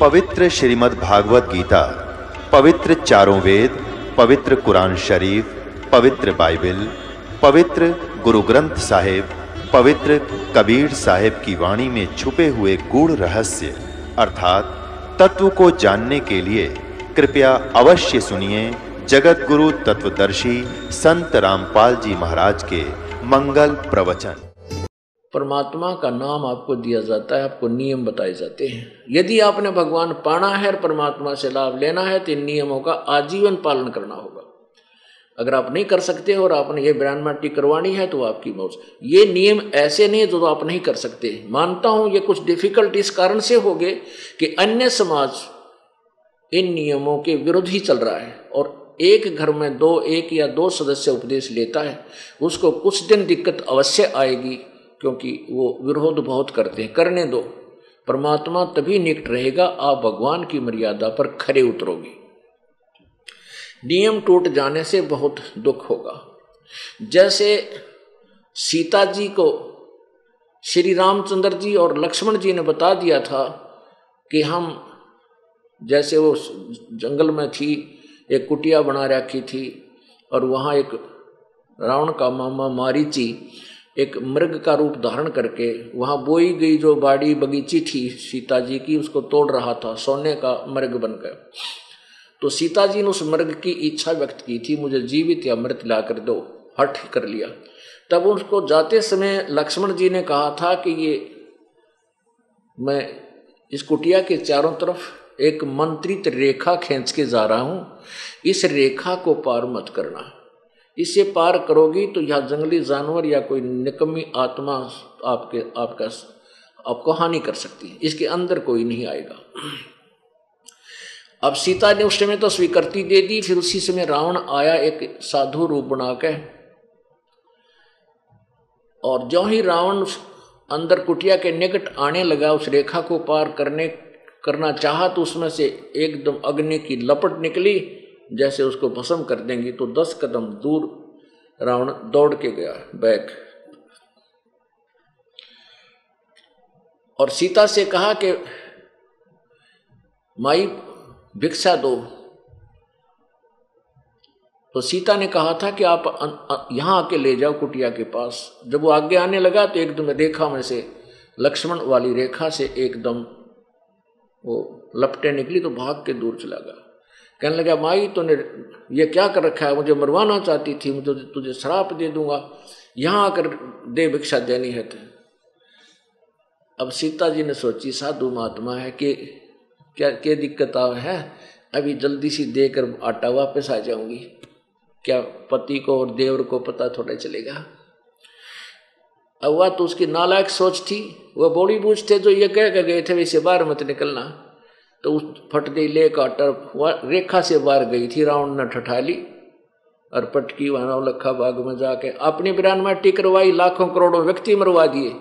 पवित्र श्रीमद् भागवत गीता, पवित्र चारों वेद, पवित्र कुरान शरीफ, पवित्र बाइबल, पवित्र गुरु ग्रंथ साहिब, पवित्र कबीर साहिब की वाणी में छुपे हुए गूढ़ रहस्य, अर्थात तत्व को जानने के लिए कृपया अवश्य सुनिए जगत गुरु तत्वदर्शी संत रामपाल जी महाराज के मंगल प्रवचन। परमात्मा का नाम आपको दिया जाता है, आपको नियम बताए जाते हैं। यदि आपने भगवान पाना है और परमात्मा से लाभ लेना है तो इन नियमों का आजीवन पालन करना होगा। अगर आप नहीं कर सकते और आपने ये ब्राह्मणी करवानी है तो आपकी मौज। ये नियम ऐसे नहीं जो आप नहीं कर सकते। मानता हूँ, ये कुछ डिफ़िकल्ट इस कारण से हो गए कि अन्य समाज इन नियमों के विरुद्ध ही चल रहा है और एक घर में दो एक या दो सदस्य उपदेश लेता है, उसको कुछ दिन दिक्कत अवश्य आएगी, क्योंकि वो विरोध बहुत करते हैं। करने दो। परमात्मा तभी निकट रहेगा, आप भगवान की मर्यादा पर खरे उतरोगे। नियम टूट जाने से बहुत दुख होगा। जैसे सीता जी को श्री रामचंद्र जी और लक्ष्मण जी ने बता दिया था कि हम, जैसे वो जंगल में थी एक कुटिया बना रखी थी और वहाँ एक रावण का मामा मारीची एक मृग का रूप धारण करके वहाँ बोई गई जो बाड़ी बगीची थी सीता जी की, उसको तोड़ रहा था, सोने का मृग बनकर तो सीता जी ने उस मृग की इच्छा व्यक्त की थी, मुझे जीवित या मृत ला कर दो हट कर लिया। तब उसको जाते समय लक्ष्मण जी ने कहा था कि ये मैं इस कुटिया के चारों तरफ़ एक मंत्रित रेखा खींच के जा रहा हूँ। इस रेखा को पार मत करना। इसे पार करोगी तो यह जंगली जानवर या कोई निकम्मी आत्मा आपके, आपका आपको हानि कर सकती है। इसके अंदर कोई नहीं आएगा। अब सीता ने उस समय तो स्वीकृति दे दी, फिर उसी समय रावण आया एक साधु रूप बना के। और जो ही रावण अंदर कुटिया के निकट आने लगा, उस रेखा को पार करने करना चाहा तो उसमें से एकदम अग्नि की लपट निकली, जैसे उसको भस्म कर देंगी तो दस कदम दूर रावण दौड़ के गया, बैक। और सीता से कहा कि, माई, भिक्षा दो। तो सीता ने कहा था कि आप यहाँ आके ले जाओ कुटिया के पास। जब वो आगे आने लगा तो एकदम रेखा में से लक्ष्मण वाली रेखा से एकदम वो लपटे निकली तो भाग के दूर चला गया। कहने लगा, माई, तूने ये क्या कर रखा है? मुझे मरवाना चाहती थी, मुझे तुझे शराप दे दूँगा। यहाँ आकर दे भिक्षा देनी है तो अब सीता जी ने सोची, साधु महात्मा है, कि, क्या क्या दिक्कत आ, है? अभी जल्दी सी देकर आटा वापस आ जाऊँगी। क्या पति को और देवर को पता थोड़ा चलेगा? अब वह तो उसकी नालायक सोच थी। वह बॉडी बूझ थे जो ये कह कर गए थे वैसे बाहर मत निकलना। तो उस फट गई ले काटर रेखा से बाहर गई थी रावण ने ठठा ली और पटकी, वहाँ लखा बाग में जाके अपनी बिरान माटी करवाई, लाखों करोड़ों व्यक्ति मरवा दिए।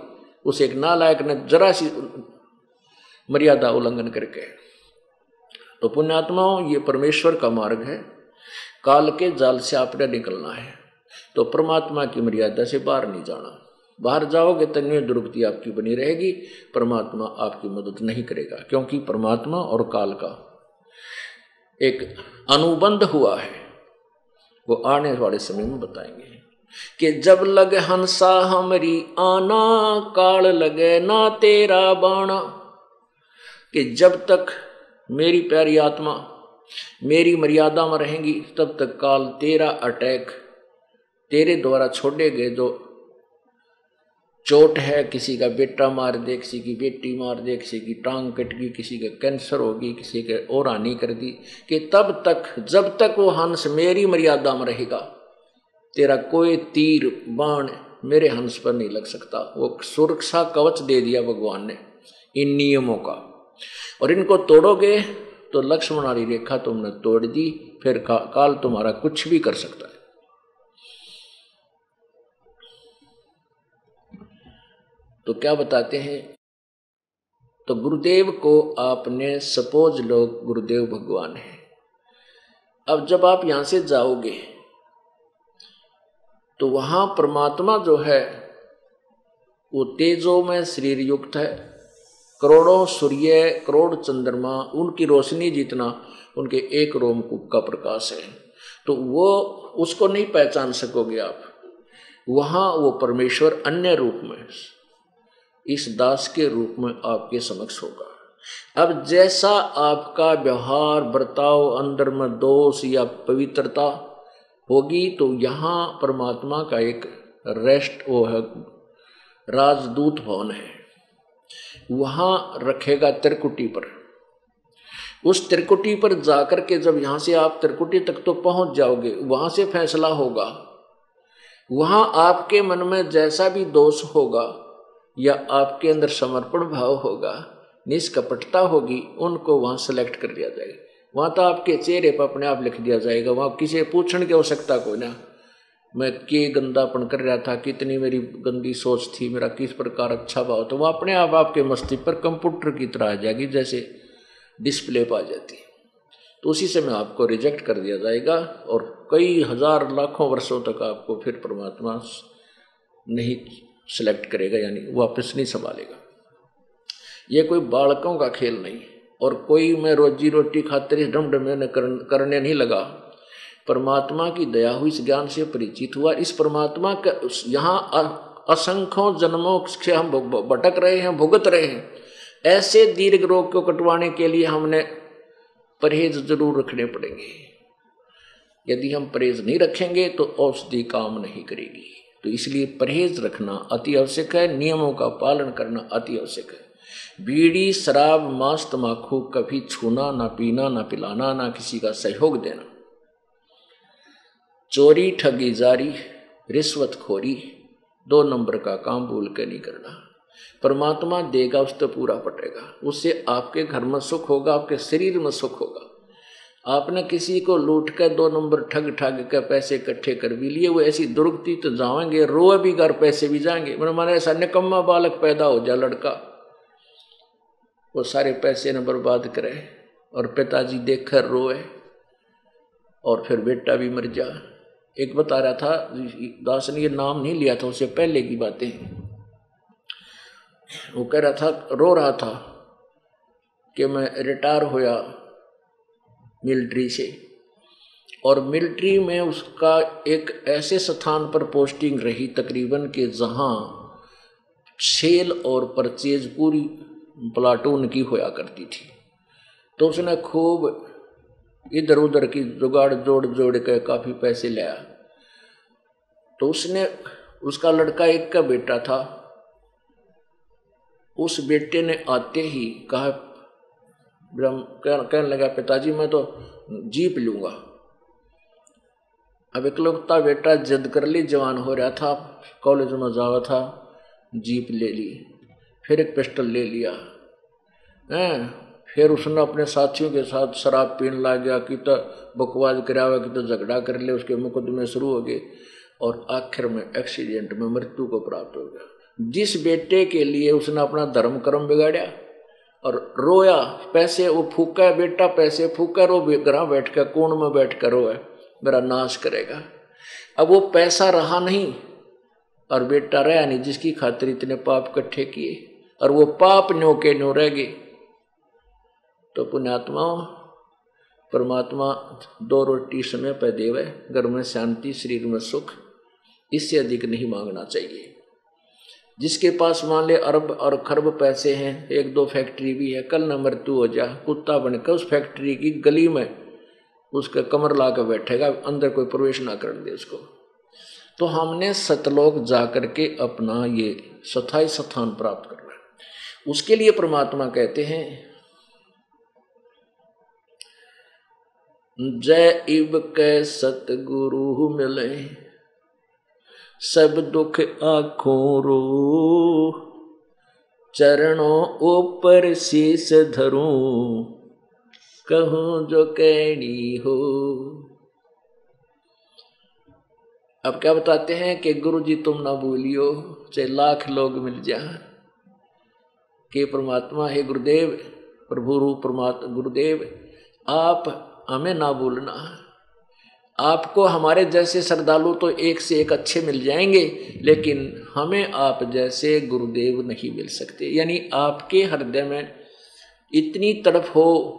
उस एक नालायक ने जरा सी मर्यादा उल्लंघन करके। तो पुण्यात्माओं, ये परमेश्वर का मार्ग है। काल के जाल से आपने निकलना है। तो परमात्मा की मर्यादा से बाहर नहीं जाना। बाहर जाओगे तन्य दुर्गति आपकी बनी रहेगी, परमात्मा आपकी मदद नहीं करेगा, क्योंकि परमात्मा और काल का एक अनुबंध हुआ है, वो आने वाले समय में बताएँगे कि जब लगे हंसा हमारी आना, काल लगे ना तेरा बाणा, कि जब तक मेरी प्यारी आत्मा मेरी मर्यादा में रहेंगी, तब तक काल तेरा अटैक तेरे द्वारा छोड़े गए जो चोट है किसी का बेटा मार दे किसी की बेटी मार दे किसी की टांग कट गई किसी का कैंसर होगी किसी के और हानि कर दी कि तब तक जब तक वो हंस मेरी मर्यादा में रहेगा तेरा कोई तीर बाण मेरे हंस पर नहीं लग सकता। वो सुरक्षा कवच दे दिया भगवान ने इन नियमों का। और इनको तोड़ोगे तो लक्ष्मण वाली रेखा तुमने तोड़ दी फिर का, काल तुम्हारा कुछ भी कर सकता है। तो क्या बताते हैं? तो गुरुदेव को आपने सपोज़ लोग गुरुदेव भगवान है। अब जब आप यहाँ से जाओगे तो वहाँ परमात्मा जो है, वो तेजो में शरीर युक्त है। करोड़ों सूर्य, करोड़ चंद्रमा, उनकी रोशनी जितना उनके एक रोमकूप का प्रकाश है। तो वो, उसको नहीं पहचान सकोगे आप। वहाँ वो परमेश्वर अन्य रूप में इस दास के रूप में आपके समक्ष होगा। अब जैसा आपका व्यवहार, बर्ताव, अंदर में दोष या पवित्रता होगी तो यहाँ परमात्मा का एक रेस्ट वो है, राजदूत भवन है। वहाँ रखेगा त्रिकुटी पर। उस त्रिकुटी पर जाकर के जब यहाँ से आप त्रिकुटी तक तो पहुँच जाओगे, वहाँ से फैसला होगा। वहाँ आपके मन में जैसा भी दोष होगा या आपके अंदर समर्पण भाव होगा, निष्कपटता होगी, उनको वहाँ सेलेक्ट कर दिया जाएगा। वहाँ तो आपके चेहरे पर अपने आप लिख दिया जाएगा, वहाँ किसी पूछने की आवश्यकता कोई ना। मैं के गंदापन कर रहा था, कितनी मेरी गंदी सोच थी, मेरा किस प्रकार अच्छा भाव तो वह अपने आप आपके मस्ती पर कंप्यूटर की तरह आ जाएगी, जैसे डिस्प्ले पर आ जाती तो उसी से में आपको रिजेक्ट कर दिया जाएगा और कई हज़ार लाखों वर्षों तक आपको फिर परमात्मा नहीं सिलेक्ट करेगा, यानी वापस नहीं संभालेगा। ये कोई बालकों का खेल नहीं, और कोई मैं रोजी रोटी खातिर इस डम डमे करने नहीं लगा। परमात्मा की दया हुई इस ज्ञान से परिचित हुआ। इस परमात्मा का यहाँ असंख्यों जन्मों से हम भटक रहे हैं, भुगत रहे हैं। ऐसे दीर्घ रोग को कटवाने के लिए हमने परहेज ज़रूर रखने पड़ेंगे। यदि हम परहेज नहीं रखेंगे तो औषधि काम नहीं करेगी। तो इसलिए परहेज रखना अति आवश्यक है, नियमों का पालन करना अति आवश्यक है। बीड़ी, शराब, मांस तमाकू कभी छूना, ना पीना, ना पिलाना, ना किसी का सहयोग देना। चोरी, ठगी जारी, रिश्वत खोरी, दो नंबर का काम भूल के नहीं करना। परमात्मा देगा उस तो पूरा पटेगा। उससे आपके घर में सुख होगा, आपके शरीर में सुख होगा। आपने किसी को लूट कर दो नंबर ठग ठग के पैसे इकट्ठे कर भी लिए, वो ऐसी दुर्गति तो जाएँगे रोए भी घर पैसे भी जाएँगे। मैंने माना ऐसा निकम्मा बालक पैदा हो जाए लड़का। वो सारे पैसे न बर्बाद करे और पिताजी देख कर रोए और फिर बेटा भी मर जा। एक बता रहा था, दास ने ये नाम नहीं लिया था उससे पहले की बातें। वो कह रहा था, रो रहा था कि मैं रिटायर होया मिलिट्री से। और मिलिट्री में उसका एक ऐसे स्थान पर पोस्टिंग रही तकरीबन के जहाँ सेल और परचेज पूरी प्लाटून की होया करती थी। तो उसने खूब इधर उधर की जुगाड़ जोड़ जोड़ के काफ़ी पैसे लिया। तो उसने, उसका लड़का एक का बेटा था। उस बेटे ने आते ही कहा कहने लगा, पिताजी, मैं तो जीप लूँगा। अब इकलौता बेटा जिद कर ली, जवान हो रहा था, कॉलेज में जावा था, जीप ले ली, फिर एक पिस्टल ले लिया। है, फिर उसने अपने साथियों के साथ शराब पीने लग गया, कि तो बकवाद करावा, कि तो झगड़ा कर ले, उसके मुकदमे शुरू हो गए, और आखिर में एक्सीडेंट में मृत्यु को प्राप्त हो गया। जिस बेटे के लिए उसने अपना धर्म कर्म बिगाड़ा और रोया, पैसे वो फूका है, बेटा, पैसे फूका रो घर बैठ कर कोण में बैठ कर रोए, मेरा नाश करेगा। अब वो पैसा रहा नहीं, और बेटा रहा नहीं, जिसकी खातिर इतने पाप इकट्ठे किए, और वो पाप न्यो के न्यो रह गए। तो पुण्यात्मा, परमात्मा दो रोटी समय पर देवे, घर में शांति, शरीर में सुख, इससे अधिक नहीं मांगना चाहिए। जिसके पास मान ले अरब और खरब पैसे हैं, एक दो फैक्ट्री भी है, कल न मृत्यु हो जा, कुत्ता बनकर उस फैक्ट्री की गली में उसका कमर ला कर बैठेगा, अंदर कोई प्रवेश ना कर दे उसको। तो हमने सतलोक जा कर के अपना ये सथाई स्थान प्राप्त करना उसके लिए परमात्मा कहते हैं, जय इव के सतगुरु मिले। सब दुख आखों रो। चरणों ऊपर शीस धरूं। कहूँ जो कहनी हो। अब क्या बताते हैं कि गुरु जी तुम ना भूलियो, चाहे लाख लोग मिल जा के परमात्मा है गुरुदेव, प्रभु रूप परमात्मा गुरुदेव, आप हमें ना भूलना। आपको हमारे जैसे श्रद्धालु तो एक से एक अच्छे मिल जाएँगे, लेकिन हमें आप जैसे गुरुदेव नहीं मिल सकते। यानी आपके हृदय में इतनी तड़प हो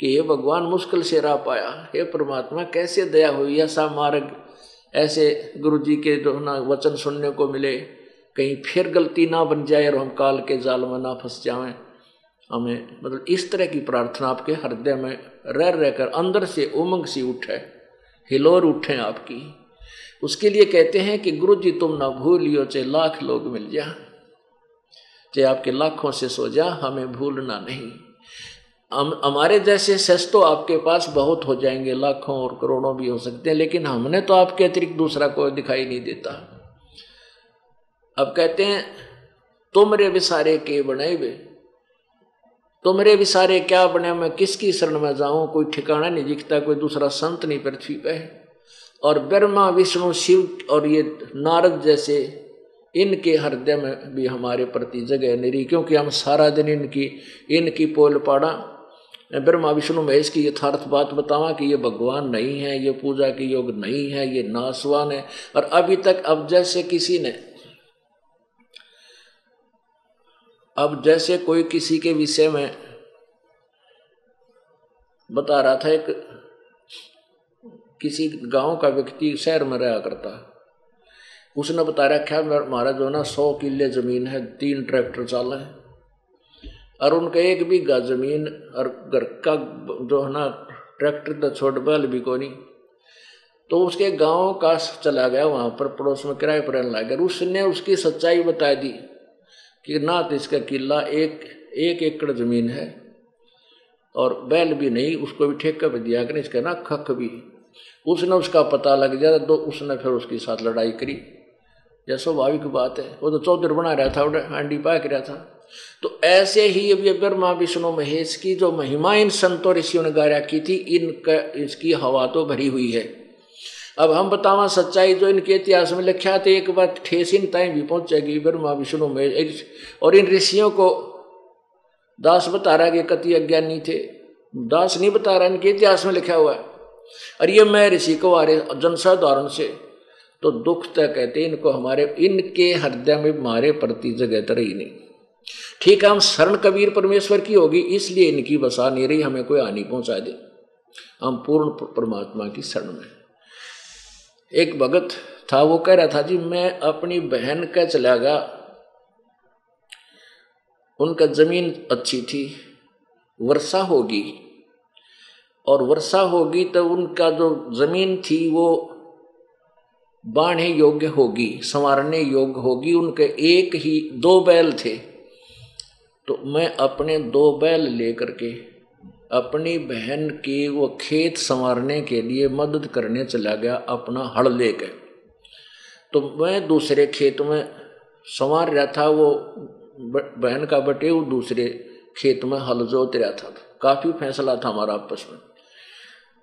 कि ये भगवान, मुश्किल से रह पाया। हे परमात्मा, कैसे दया हुई? ऐसा मार्ग, ऐसे गुरु जी के जो ना वचन सुनने को मिले, कहीं फिर गलती ना बन जाए और हम काल के जाल में ना फंस जाएँ। हमें मतलब इस तरह की प्रार्थना आपके हृदय में रह रहकर अंदर से उमंग सी उठे हिलोर उठे आपकी। उसके लिए कहते हैं कि, गुरु जी, तुम ना भूलियो चाहे लाख लोग मिल जा। चाहे आपके लाखों से सो जा, हमें भूलना नहीं। हम, हमारे जैसे सच तो आपके पास बहुत हो जाएँगे, लाखों और करोड़ों भी हो सकते हैं, लेकिन हमने तो आपके अतिरिक्त दूसरा कोई दिखाई नहीं देता। अब कहते हैं तुमरे विसारे के बने वे तुमरे विसारे क्या बने, मैं किसकी शरण में जाऊँ? कोई ठिकाना नहीं दिखता, कोई दूसरा संत नहीं पृथ्वी पे और ब्रह्मा, विष्णु, शिव और ये नारद जैसे, इनके हृदय में भी हमारे प्रति जगह नहीं रही क्योंकि हम सारा दिन इनकी इनकी पोल पाड़ा। ब्रह्मा, विष्णु, महेश की यथार्थ बात बतावा कि ये भगवान नहीं है, ये पूजा के योग नहीं है, ये नासवान है। और अभी तक अब जैसे किसी ने अब जैसे कोई किसी के विषय में बता रहा था, एक किसी गाँव का व्यक्ति शहर में रहा करता। उसने बता रहा क्या हमारा जो ना, सौ किले ज़मीन है, तीन ट्रैक्टर चाल है। और उनका एक बीघा ज़मीन, और घर का जो है ना, ट्रैक्टर तो छोड़ बैल भी को नहीं। तो उसके गाँव का चला गया, वहाँ पर पड़ोस में किराए पर रहने लगा। उसने उसकी सच्चाई बता दी। कि ना तो इसका किला एक एक एकड़ ज़मीन है, और बैल भी नहीं, उसको भी ठेका पे दिया कि इसका ना खख भी उसने उसका पता लग जाए तो उसने फिर उसके साथ लड़ाई करी। यह स्वाभाविक बात है। वो तो चौधर बना रहा था हांडी पाक रहा था। तो ऐसे ही अब ये ब्रह्मा, विष्णु, महेश की जो महिमा इन संतों ऋषियों ने गाया की थी, इनका, इसकी हवा तो भरी हुई है। अब हम बतावा सच्चाई जो इनके इतिहास में लिखा थे एक बार ठेस इन टाइम भी पहुंचेगी ब्रह्मा विष्णु में। और इन ऋषियों को दास बता रहा कि कति अज्ञानी थे। दास नहीं बता रहा, इनके इतिहास में लिखा हुआ है। और ये मैं ऋषि को आ रहे जनसाधारण से तो दुख तय कहते इनको हमारे इनके हृदय में हमारे प्रति जगह तर ही नहीं। ठीक है, हम शरण कबीर परमेश्वर की होगी, इसलिए इनकी बसा नहीं रही, हमें कोई हानि पहुँचा दे। हम पूर्ण परमात्मा की शरण में एक भगत था, वो कह रहा था, जी, मैं अपनी बहन का चला गया उनका ज़मीन अच्छी थी, वर्षा होगी। और वर्षा होगी तो उनका जो ज़मीन थी, वो बाढ़े योग्य होगी, संवारने योग्य होगी। उनके एक ही दो बैल थे। तो मैं अपने दो बैल लेकर के अपनी बहन की वो खेत संवारने के लिए मदद करने चला गया अपना हड़ लेकर तो मैं दूसरे खेत में संवार रहा था, वो बहन का बटे वो दूसरे खेत में हल जोत रहा था। काफ़ी फैसला था हमारा आपस में।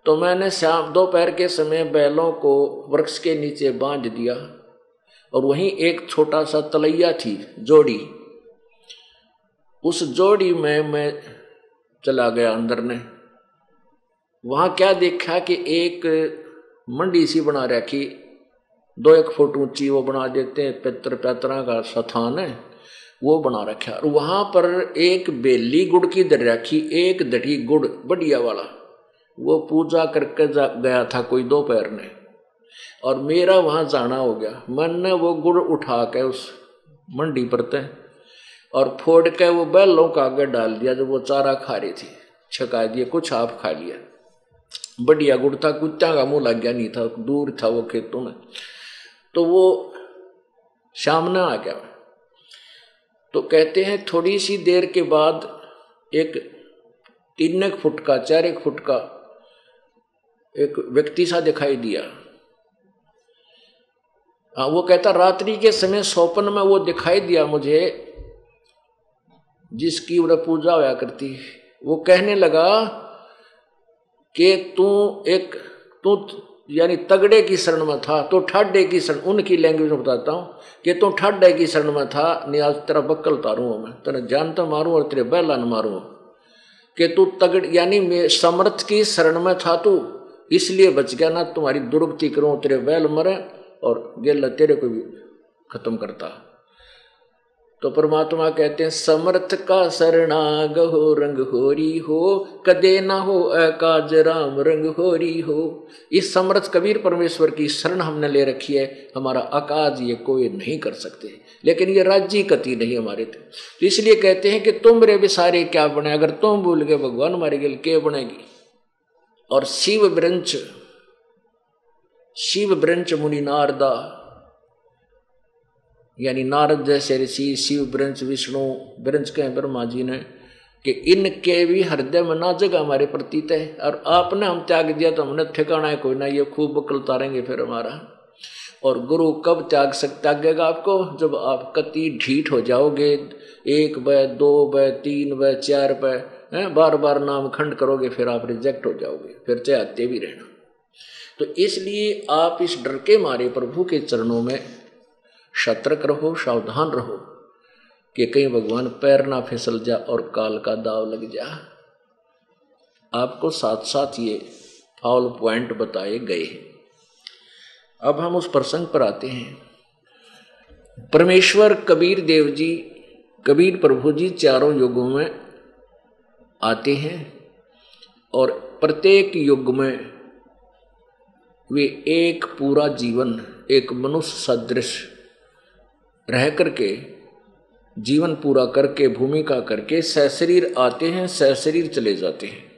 तो मैंने शाम, दोपहर के समय बैलों को वृक्ष के नीचे बाँध दिया और वहीं एक छोटा सा तलैया थी, जोड़ी। उस जोड़ी में मैं चला गया अंदर ने वहाँ क्या देखा कि एक मंडी सी बना रखी। दो एक फुट ऊँची वो बना देते हैं पित्र पैतरा का स्थान है, वो बना रखा और वहाँ पर एक बेली गुड़ की दर रखी, एक दठी गुड़, बढ़िया वाला। वो पूजा करके जा गया था कोई दोपहर ने और मेरा वहाँ जाना हो गया। मैंने वो गुड़ उठा के उस मंडी पर तय और फोड़ के वो बैलों का आगे डाल दिया जब वो चारा खा रही थी। छका दिए कुछ आप खा लिया। बढ़िया गुड़ था कुत्ता का मुँह लग गया नहीं था दूर था वो खेतों में। तो वो सामने आ गया। तो कहते हैं थोड़ी सी देर के बाद एक तीन एक फुट का चार एक फुट का एक व्यक्ति सा दिखाई दिया। आ, वो कहता रात्रि के समय सोपन में वो दिखाई दिया मुझे जिसकी उन्हें पूजा होया करती वो कहने लगा कि तू एक, तू यानी तगड़े की शरण में था तो ठाडे की शरण, उनकी लैंग्वेज में बताता हूँ कि तू ठाडे की शरण में था नहीं आज तेरा बक्कल तारू मैं, तेरे जान तो मारूं और तेरे बैला न मारूं कि तू तगड़, यानी समर्थ की शरण में था तू, इसलिए बच गया ना, तुम्हारी दुर्गति करूँ, तेरे बैल मरे और गेल तेरे को भी खत्म करता तो परमात्मा कहते हैं, समर्थ का शरणाग हो, रंग होरी हो, कदे ना हो अकाज राम, रंग होरी हो। इस समर्थ कबीर परमेश्वर की शरण हमने ले रखी है, हमारा अकाज ये कोई नहीं कर सकते। लेकिन ये राज्य कति नहीं हमारे थे तो इसलिए कहते हैं कि तुम मेरे विसारे क्या बने? अगर तुम भूल गए, भगवान हमारे गिल के बनेगी? और शिव ब्रंच शिव ब्रंच मुनि नारदा यानी नारद जैसे ऋषि, शिव ब्रंच विष्णु ब्रंच कहे ब्रह्मा जी ने, कि इनके भी हृदय में ना जगह हमारे प्रतीत है, और आपने हम त्याग दिया तो हमने ठिकाना है, कोई ना, ये खूब बकल उतारेंगे फिर हमारा। और गुरु कब त्याग सकता त्यागेगा आपको? जब आप कति ढीठ हो जाओगे, एक ब, दो ब, तीन ब, चार ब बार बार नाम खंड करोगे, फिर आप रिजेक्ट हो जाओगे, फिर चाहते भी रहना। तो इसलिए आप इस डर के मारे प्रभु के चरणों में सतर्क रहो, सावधान रहो कि कहीं भगवान पैर ना फिसल जा और काल का दाव लग जा। आपको साथ साथ ये फाउल पॉइंट बताए गए हैं। अब हम उस प्रसंग पर आते हैं। परमेश्वर, कबीर देव जी कबीर, प्रभु जी चारों युगों में आते हैं और प्रत्येक युग में वे एक पूरा जीवन, एक मनुष्य सदृश रह करके, जीवन पूरा करके भूमिका करके सशरीर आते हैं सशरीर चले जाते हैं।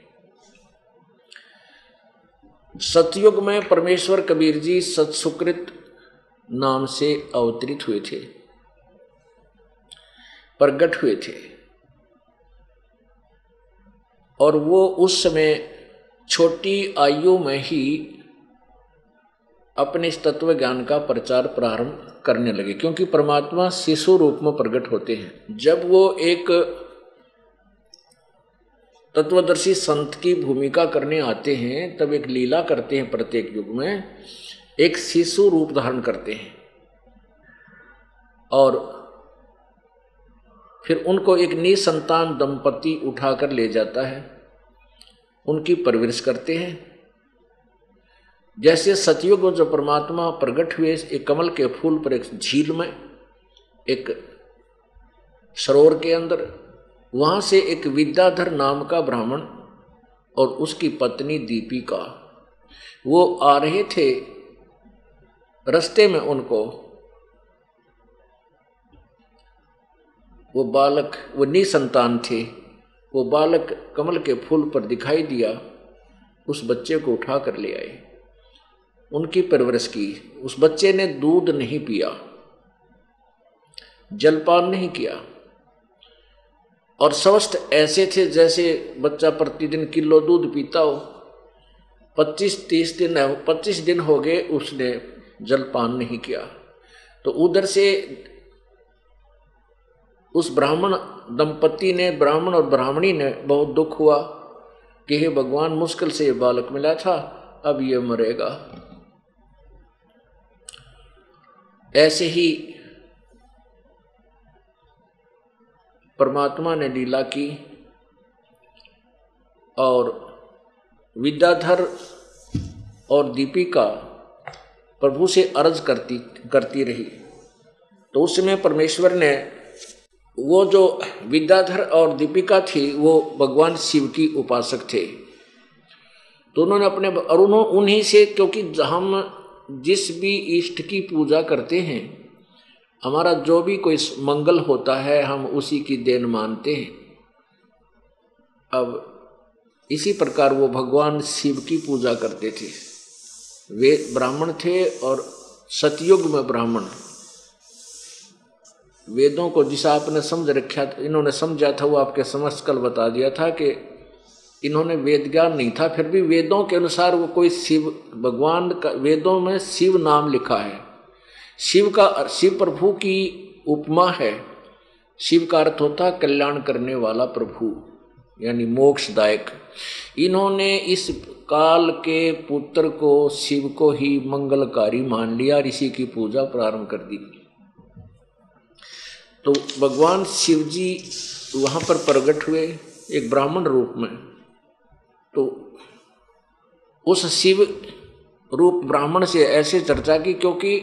सतयुग में परमेश्वर कबीर जी सतसुकृत नाम से अवतरित हुए थे प्रगट हुए थे। और वो उस समय छोटी आयु में ही अपने इस तत्व ज्ञान का प्रचार प्रारंभ करने लगे, क्योंकि परमात्मा शिशु रूप में प्रकट होते हैं। जब वो एक तत्वदर्शी संत की भूमिका करने आते हैं, तब एक लीला करते हैं प्रत्येक युग में, एक शिशु रूप धारण करते हैं। और फिर उनको एक निसंतान दंपति उठाकर ले जाता है, उनकी परवरिश करते हैं। जैसे सतयुग जो परमात्मा प्रकट हुए, एक कमल के फूल पर एक झील में, एक सरोवर के अंदर, वहाँ से एक विद्याधर नाम का ब्राह्मण और उसकी पत्नी दीपिका, वो आ रहे थे रस्ते में उनको। वो बालक, वो निसंतान थे। वो बालक कमल के फूल पर दिखाई दिया, उस बच्चे को उठा कर ले आए। उनकी परवरिश की। उस बच्चे ने दूध नहीं पिया, जलपान नहीं किया। और स्वस्थ ऐसे थे जैसे बच्चा प्रतिदिन किलो दूध पीता हो। पच्चीस, तीस दिन, पच्चीस दिन हो गए, उसने जलपान नहीं किया। तो उधर से उस ब्राह्मण दंपति ने, ब्राह्मण और ब्राह्मणी ने बहुत दुख हुआ कि हे भगवान, मुश्किल से ये बालक मिला था, अब ये मरेगा। ऐसे ही परमात्मा ने लीला की और विद्याधर और दीपिका प्रभु से अर्ज़ करती करती रही। तो उस समय परमेश्वर ने वो जो विद्याधर और दीपिका थी, वो भगवान शिव की उपासक थे। तो उन्होंने अपने और उन्होंने उन्हीं से, क्योंकि हम जिस भी इष्ट की पूजा करते हैं, हमारा जो भी कोई मंगल होता है, हम उसी की देन मानते हैं। अब इसी प्रकार वो भगवान शिव की पूजा करते थे। वे ब्राह्मण थे और सतयुग में ब्राह्मण। वेदों को जिसे आपने समझ रखा इन्होंने समझा था, वो आपके समझ कल बता दिया था कि इन्होंने वेद ज्ञान नहीं था, फिर भी वेदों के अनुसार वो कोई शिव, भगवान का, वेदों में शिव नाम लिखा है। शिव का, शिव प्रभु की उपमा है। शिव का अर्थ होता कल्याण करने वाला प्रभु, यानी मोक्षदायक। इन्होंने इस काल के पुत्र को, शिव को ही मंगलकारी मान लिया और इसी की पूजा प्रारंभ कर दी। तो भगवान शिव जी वहाँ पर प्रकट हुए एक ब्राह्मण रूप में। तो उस शिव रूप ब्राह्मण से ऐसे चर्चा की क्योंकि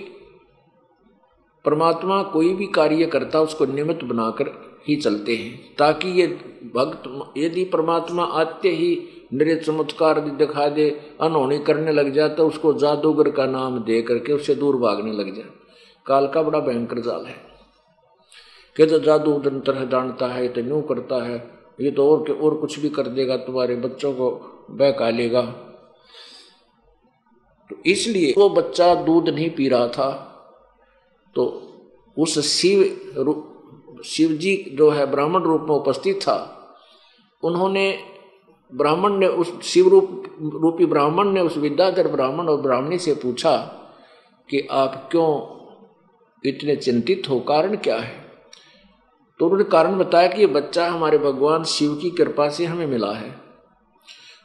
परमात्मा कोई भी कार्य करता उसको निमित्त बनाकर ही चलते हैं, ताकि ये भक्त यदि परमात्मा आते ही निरे चमत्कार दिखा दे, अनहोनी करने लग जाए तो उसको जादूगर का नाम दे करके उससे दूर भागने लग जाए। काल का बड़ा भयंकर जाल है। कि तो जादू जंतर जानता है तो यूँ करता है ये तो और के और कुछ भी कर देगा, तुम्हारे बच्चों को बहका लेगा। तो इसलिए वो बच्चा दूध नहीं पी रहा था तो उस शिव शिव जी जो है ब्राह्मण रूप में उपस्थित था, उन्होंने ब्राह्मण ने उस शिव रूप, रूपी ब्राह्मण ने उस विद्याधर ब्राह्मण और ब्राह्मणी से पूछा कि आप क्यों इतने चिंतित हो? कारण क्या है? तो उन्होंने कारण बताया कि ये बच्चा हमारे भगवान शिव की कृपा से हमें मिला है।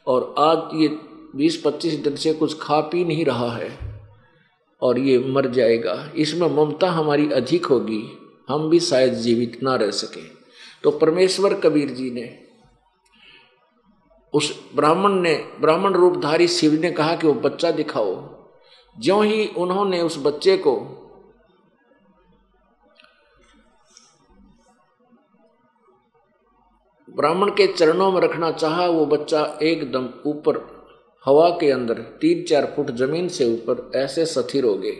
और आज ये बीस पच्चीस दिन से कुछ खा पी नहीं रहा है और ये मर जाएगा। इसमें ममता हमारी अधिक होगी। हम भी शायद जीवित ना रह सके। तो परमेश्वर कबीर जी ने उस ब्राह्मण ने, ब्राह्मण रूपधारी शिव ने कहा कि वो बच्चा दिखाओ। ज्यों ही उन्होंने उस बच्चे को ब्राह्मण के चरणों में रखना चाहा, वो बच्चा एकदम ऊपर हवा के अंदर तीन चार फुट ज़मीन से ऊपर ऐसे सथिर हो गए।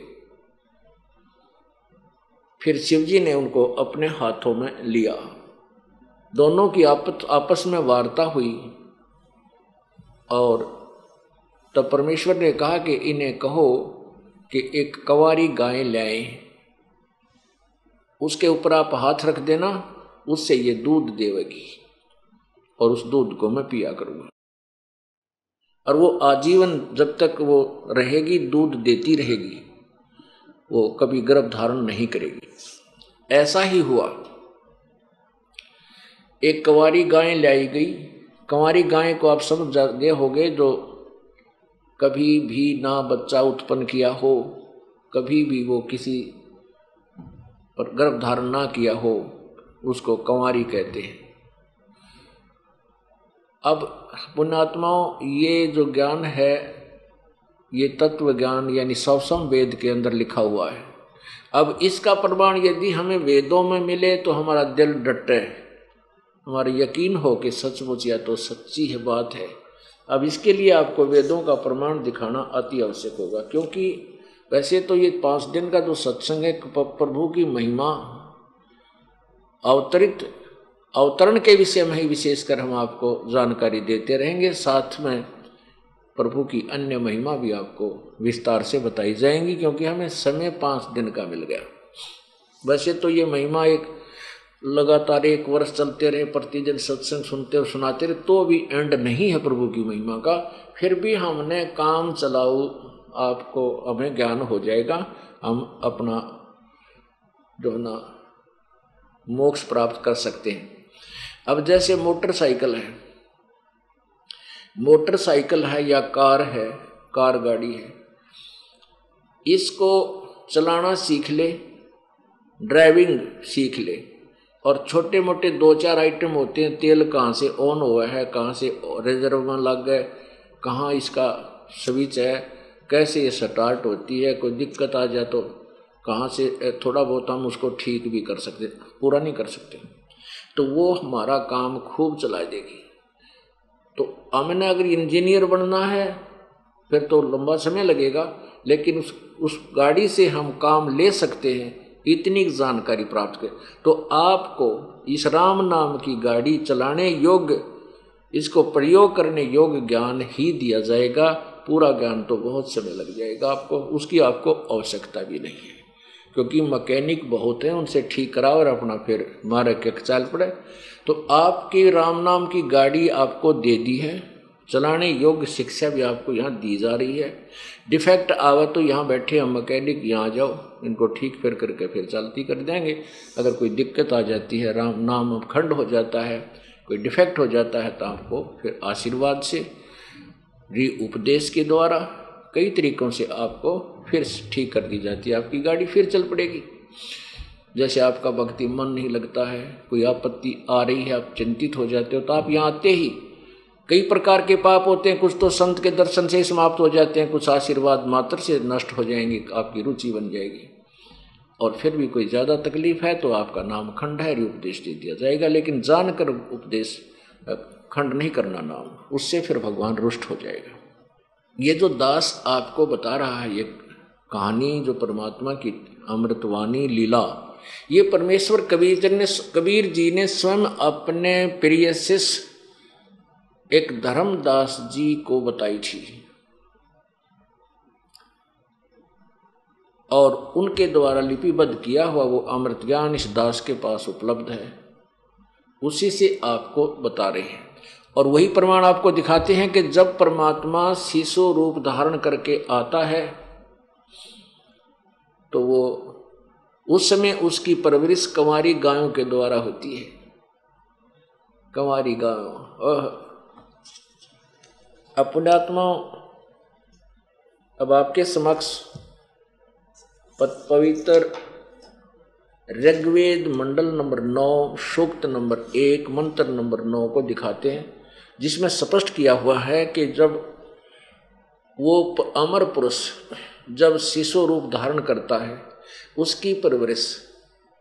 फिर शिवजी ने उनको अपने हाथों में लिया। दोनों की आपस आपस में वार्ता हुई और तब परमेश्वर ने कहा कि इन्हें कहो कि एक कवारी गाय लाए। उसके ऊपर आप हाथ रख देना, उससे ये दूध देवेगी। और उस दूध को मैं पिया करूँगा। और वो आजीवन जब तक वो रहेगी, दूध देती रहेगी, वो कभी गर्भ धारण नहीं करेगी। ऐसा ही हुआ। एक कंवारी गाय लाई गई। कंवारी गाय को आप समझ गए जो कभी भी ना बच्चा उत्पन्न किया हो, कभी भी वो किसी पर गर्भ धारण ना किया हो, उसको कंवारी कहते हैं। अब पुण्यात्माओं, ये जो ज्ञान है, ये तत्व ज्ञान यानी सवसम वेद के अंदर लिखा हुआ है। अब इसका प्रमाण यदि हमें वेदों में मिले तो हमारा दिल डटे हमारा यकीन हो कि सचमुच या तो सच्ची है बात है। अब इसके लिए आपको वेदों का प्रमाण दिखाना अति आवश्यक होगा, क्योंकि वैसे तो ये पाँच दिन का जो सत्संग है प्रभु की महिमा, अवतरित अवतरण के विषय में ही विशेषकर हम आपको जानकारी देते रहेंगे। साथ में प्रभु की अन्य महिमा भी आपको विस्तार से बताई जाएँगी, क्योंकि हमें समय पाँच दिन का मिल गया। वैसे तो ये महिमा एक लगातार एक वर्ष चलते रहे, प्रतिदिन सत्संग सुनते और सुनाते रहे तो भी एंड नहीं है प्रभु की महिमा का। फिर भी हमने काम चलाऊ, आपको हमें ज्ञान हो जाएगा। हम अपना जो ना, मोक्ष प्राप्त कर सकते हैं। अब जैसे मोटरसाइकिल है मोटरसाइकिल है या कार है, कार गाड़ी है, इसको चलाना सीख ले ड्राइविंग सीख ले, और छोटे मोटे दो चार आइटम होते हैं, तेल कहाँ से ऑन हुआ है, कहाँ से रिज़र्व में लग गए, कहाँ इसका स्विच है, कैसे ये स्टार्ट होती है, कोई दिक्कत आ जाए तो कहाँ से, थोड़ा बहुत हम उसको ठीक भी कर सकते, पूरा नहीं कर सकते। तो वो हमारा काम खूब चला देगी। तो हमने अगर इंजीनियर बनना है, फिर तो लंबा समय लगेगा, लेकिन उस उस गाड़ी से हम काम ले सकते हैं, इतनी जानकारी प्राप्त कर। तो आपको इस राम नाम की गाड़ी चलाने योग्य, इसको प्रयोग करने योग्य ज्ञान ही दिया जाएगा। पूरा ज्ञान तो बहुत समय लग जाएगा आपको, उसकी आपको आवश्यकता भी नहीं है। क्योंकि मकैनिक बहुत हैं, उनसे ठीक कराओ और अपना फिर मारे के चाल पड़े। तो आपकी राम नाम की गाड़ी आपको दे दी है। चलाने योग्य शिक्षा भी आपको यहाँ दी जा रही है। डिफेक्ट आवे तो यहाँ बैठे हम मैकेनिक, यहाँ जाओ। इनको ठीक फिर करके फिर चलती कर देंगे। अगर कोई दिक्कत आ जाती है राम नाम खंड हो जाता है, कोई डिफेक्ट हो जाता है तो आपको फिर आशीर्वाद से, री उपदेश के द्वारा कई तरीकों से आपको फिर ठीक कर दी जाती है। आपकी गाड़ी फिर चल पड़ेगी। जैसे आपका भक्ति मन नहीं लगता है, कोई आपत्ति आ रही है, आप चिंतित हो जाते हो तो आप यहाँ आते ही। कई प्रकार के पाप होते हैं, कुछ तो संत के दर्शन से ही समाप्त हो जाते हैं, कुछ आशीर्वाद मात्र से नष्ट हो जाएँगे, आपकी रुचि बन जाएगी। और फिर भी कोई ज़्यादा तकलीफ़ है तो आपका नाम खंड है उपदेश दे दिया जाएगा। लेकिन जानकर उपदेश खंड नहीं करना नाम, उससे फिर भगवान रुष्ट हो जाएगा। ये जो दास आपको बता रहा है, ये कहानी जो परमात्मा की अमृतवाणी लीला, ये परमेश्वर कबीर ने कबीर जी ने स्वयं अपने प्रिय शिष्य एक धर्मदास जी को बताई थी। और उनके द्वारा लिपिबद्ध किया हुआ वो अमृत ज्ञान इस दास के पास उपलब्ध है। उसी से आपको बता रहे हैं। और वही प्रमाण आपको दिखाते हैं कि जब परमात्मा शिशु रूप धारण करके आता है तो वो उस समय उसकी परवरिश कंवारी गायों के द्वारा होती है। कंवारी गायों अपने आत्मा अब आपके समक्ष पवित्र ऋग्वेद मंडल नंबर नौ, सूक्त नंबर एक, मंत्र नंबर नौ को दिखाते हैं, जिसमें स्पष्ट किया हुआ है कि जब वो अमर पुरुष जब शिशु रूप धारण करता है, उसकी परवरिश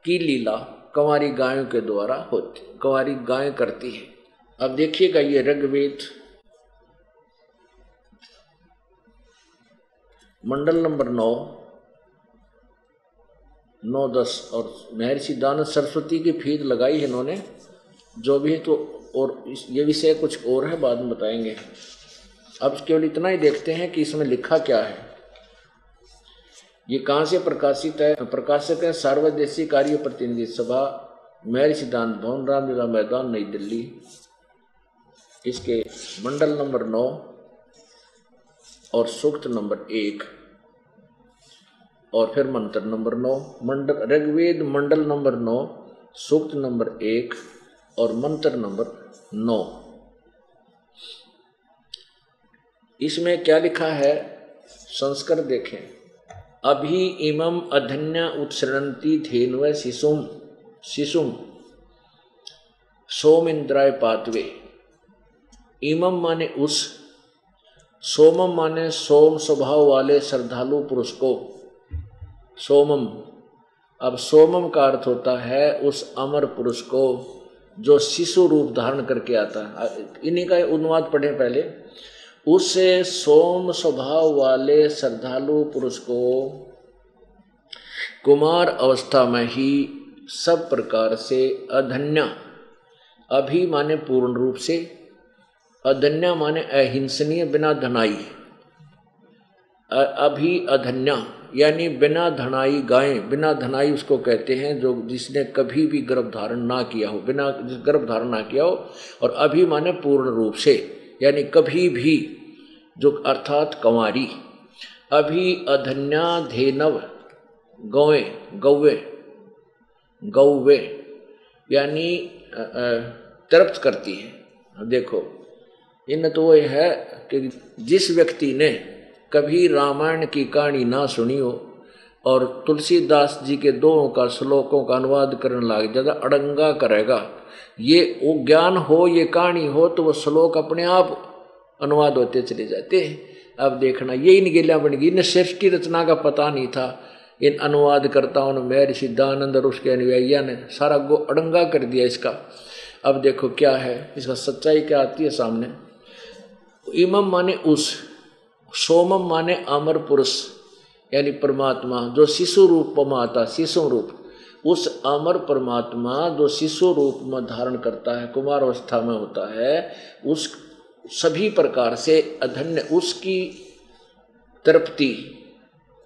की लीला कंवारी गायों के द्वारा होती, कंवारी गाय करती है। अब देखिएगा ये ऋग्वेद मंडल नंबर नौ नौ दस, और महर्षि दानव सरस्वती की फीद लगाई है इन्होंने। जो भी है तो और ये विषय कुछ और है, बाद में बताएँगे। अब केवल इतना ही देखते हैं कि इसमें लिखा क्या है। ये कहाँ से प्रकाशित है? प्रकाशक है सार्वदेशी कार्य प्रतिनिधि सभा मेहर सिद्धांत भवन, रामलीला मैदान, नई दिल्ली। इसके मंडल नंबर नौ और सूक्त नंबर एक और फिर मंत्र नंबर नौ। मंडल, ऋग्वेद मंडल नंबर नौ, सूक्त नंबर एक और मंत्र नंबर नौ। इसमें क्या लिखा है? संस्कर देखें। अभी इमम अधन्य उत्सृणती धेन्व शिशुम शिशुम सोम इंद्राय पातवे। इमम माने उस सोमम माने सोम स्वभाव वाले श्रद्धालु पुरुष को। सोमम अब सोमम का अर्थ होता है उस अमर पुरुष को जो शिशु रूप धारण करके आता है। इन्हीं का अनुवाद पढ़े पहले। उससे सोम स्वभाव वाले श्रद्धालु पुरुष को कुमार अवस्था में ही सब प्रकार से अधन्य अभी माने पूर्ण रूप से, अधन्य माने अहिंसनीय बिना धनाई। अभी अधन्य, यानी बिना धनाई गायें, बिना धनाई उसको कहते हैं जो जिसने कभी भी गर्भ धारण ना किया हो, बिना, गर्भ धारण ना किया हो, और अभी माने पूर्ण रूप से। यानी कभी भी जो अर्थात कंवारी, अभी अधन्या धेनव गौए गौवे गौवे, यानी तृप्त करती है। देखो, इन तो वो है कि जिस व्यक्ति ने कभी रामायण की कहानी ना सुनी हो और तुलसीदास जी के दोनों का श्लोकों का अनुवाद करने लग, ज़्यादा अड़ंगा करेगा। ये वो ज्ञान हो, ये कहानी हो तो वो श्लोक अपने आप अनुवाद होते चले जाते हैं। अब देखना, ये इन गिलियाँ बन गई। इन सृष्टि रचना का पता नहीं था। इन अनुवादकर्ताओं ने मेहर सिद्धानंद और उसके अनुयायिया ने सारा गो अड़ंगा कर दिया इसका। अब देखो क्या है, इसका सच्चाई क्या आती है सामने। इमम माने उस सोमम माने अमर पुरुष। यानी परमात्मा जो शिशु रूप में आता शिशु रूप उस अमर परमात्मा जो शिशु रूप में धारण करता है कुमार अवस्था में होता है उस सभी प्रकार से अधन्य उसकी तृप्ति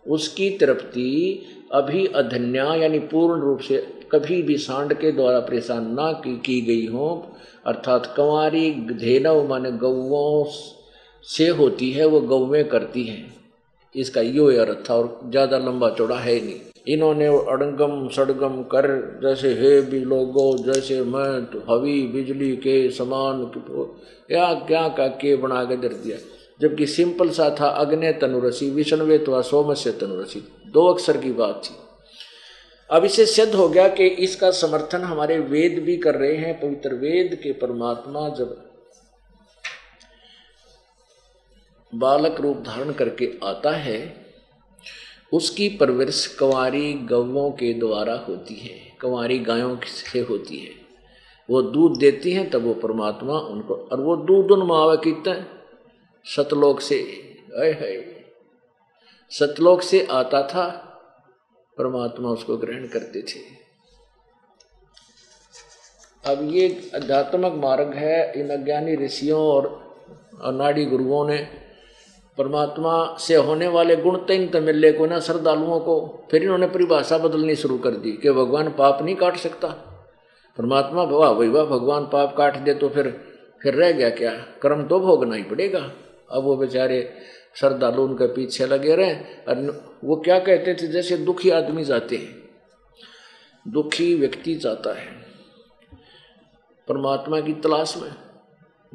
उसकी तृप्ति अभी अधन्या यानी पूर्ण रूप से कभी भी सांड के द्वारा परेशान ना की, की गई हो। अर्थात कंवारी धेनव माने गौओं से होती है वो गौवें करती हैं। इसका यो अर्थ था और ज़्यादा लंबा चौड़ा है नहीं। इन्होंने अड़गम, सड़गम कर, जैसे हे बिलोगो जैसे मैं तो हवी बिजली के समान या क्या का के बना के दर दिया। जबकि सिंपल सा था अग्नि तनुरसी, विष्णवे तो सोमस्य तनुरसी। दो अक्षर की बात थी। अब इसे सिद्ध हो गया कि इसका समर्थन हमारे वेद भी कर रहे हैं, पवित्र वेद के परमात्मा जब बालक रूप धारण करके आता है, उसकी परवरिश कंवारी गवों के द्वारा होती है, कंवारी गायों से होती है। वो दूध देती हैं, तब वो परमात्मा उनको, और वो दूध उन मावे कितना सतलोक से अय है सतलोक से आता था, परमात्मा उसको ग्रहण करते थे। अब ये अध्यात्मक मार्ग है, इन अज्ञानी ऋषियों और अनाड़ी गुरुओं ने परमात्मा से होने वाले गुण तीन तो मिले को ना श्रद्धालुओं को, फिर इन्होंने परिभाषा बदलनी शुरू कर दी कि भगवान पाप नहीं काट सकता। परमात्मा वाह वही वाह भगवान पाप काट दे तो फिर फिर रह गया क्या? कर्म तो भोगना ही पड़ेगा। अब वो बेचारे श्रद्धालु उनके पीछे लगे रहे। और वो क्या कहते थे? जैसे दुखी आदमी जाते हैं। दुखी व्यक्ति जाता है। परमात्मा की तलाश में।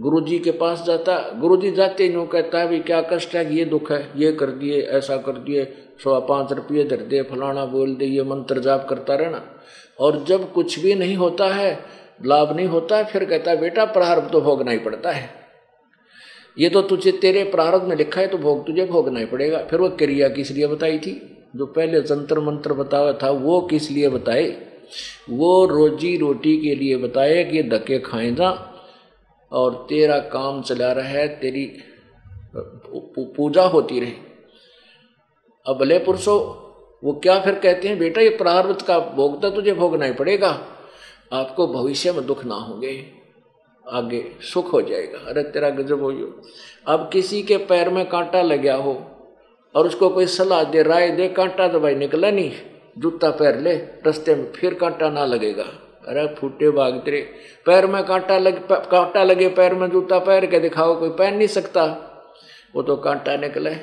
गुरु जी के पास जाता गुरु जी जाते यूँ कहता है भी, क्या कष्ट है? ये दुख है, ये कर दिए, ऐसा कर दिए सवा पाँच रुपये धर दे, फलाना बोल दे, ये मंत्र जाप करता रहना। और जब कुछ भी नहीं होता है, लाभ नहीं होता है, फिर कहता है, बेटा, प्रारब्ध तो भोगना ही पड़ता है। ये तो तुझे, तेरे प्रारब्ध में लिखा है तो भोग तुझे भोगना ही पड़ेगा। फिर वो क्रिया किस लिए बताई थी? जो पहले जंतर मंत्र बताया था, वो किस लिए बताए? वो रोजी रोटी के लिए बताए कि धक्के खाए जा। और तेरा काम चला रहा है, तेरी पूजा होती रहे। अब भले पुरुषों, वो क्या फिर कहते हैं, बेटा, ये प्रारब्ध का भोगता तुझे भोगना ही पड़ेगा। आपको भविष्य में दुख ना होंगे, आगे सुख हो जाएगा। अरे, तेरा गजब हो जो अब किसी के पैर में कांटा लग गया हो और उसको कोई सलाह दे, राय दे, कांटा तो भाई निकला नहीं। जूता पैर ले, रस्ते में फिर कांटा ना लगेगा। अरे फूटे भाग तेरे। पैर में कांटा लग कांटा लगे, पैर में जूता पैर के दिखाओ, कोई पहन नहीं सकता। वो तो कांटा निकले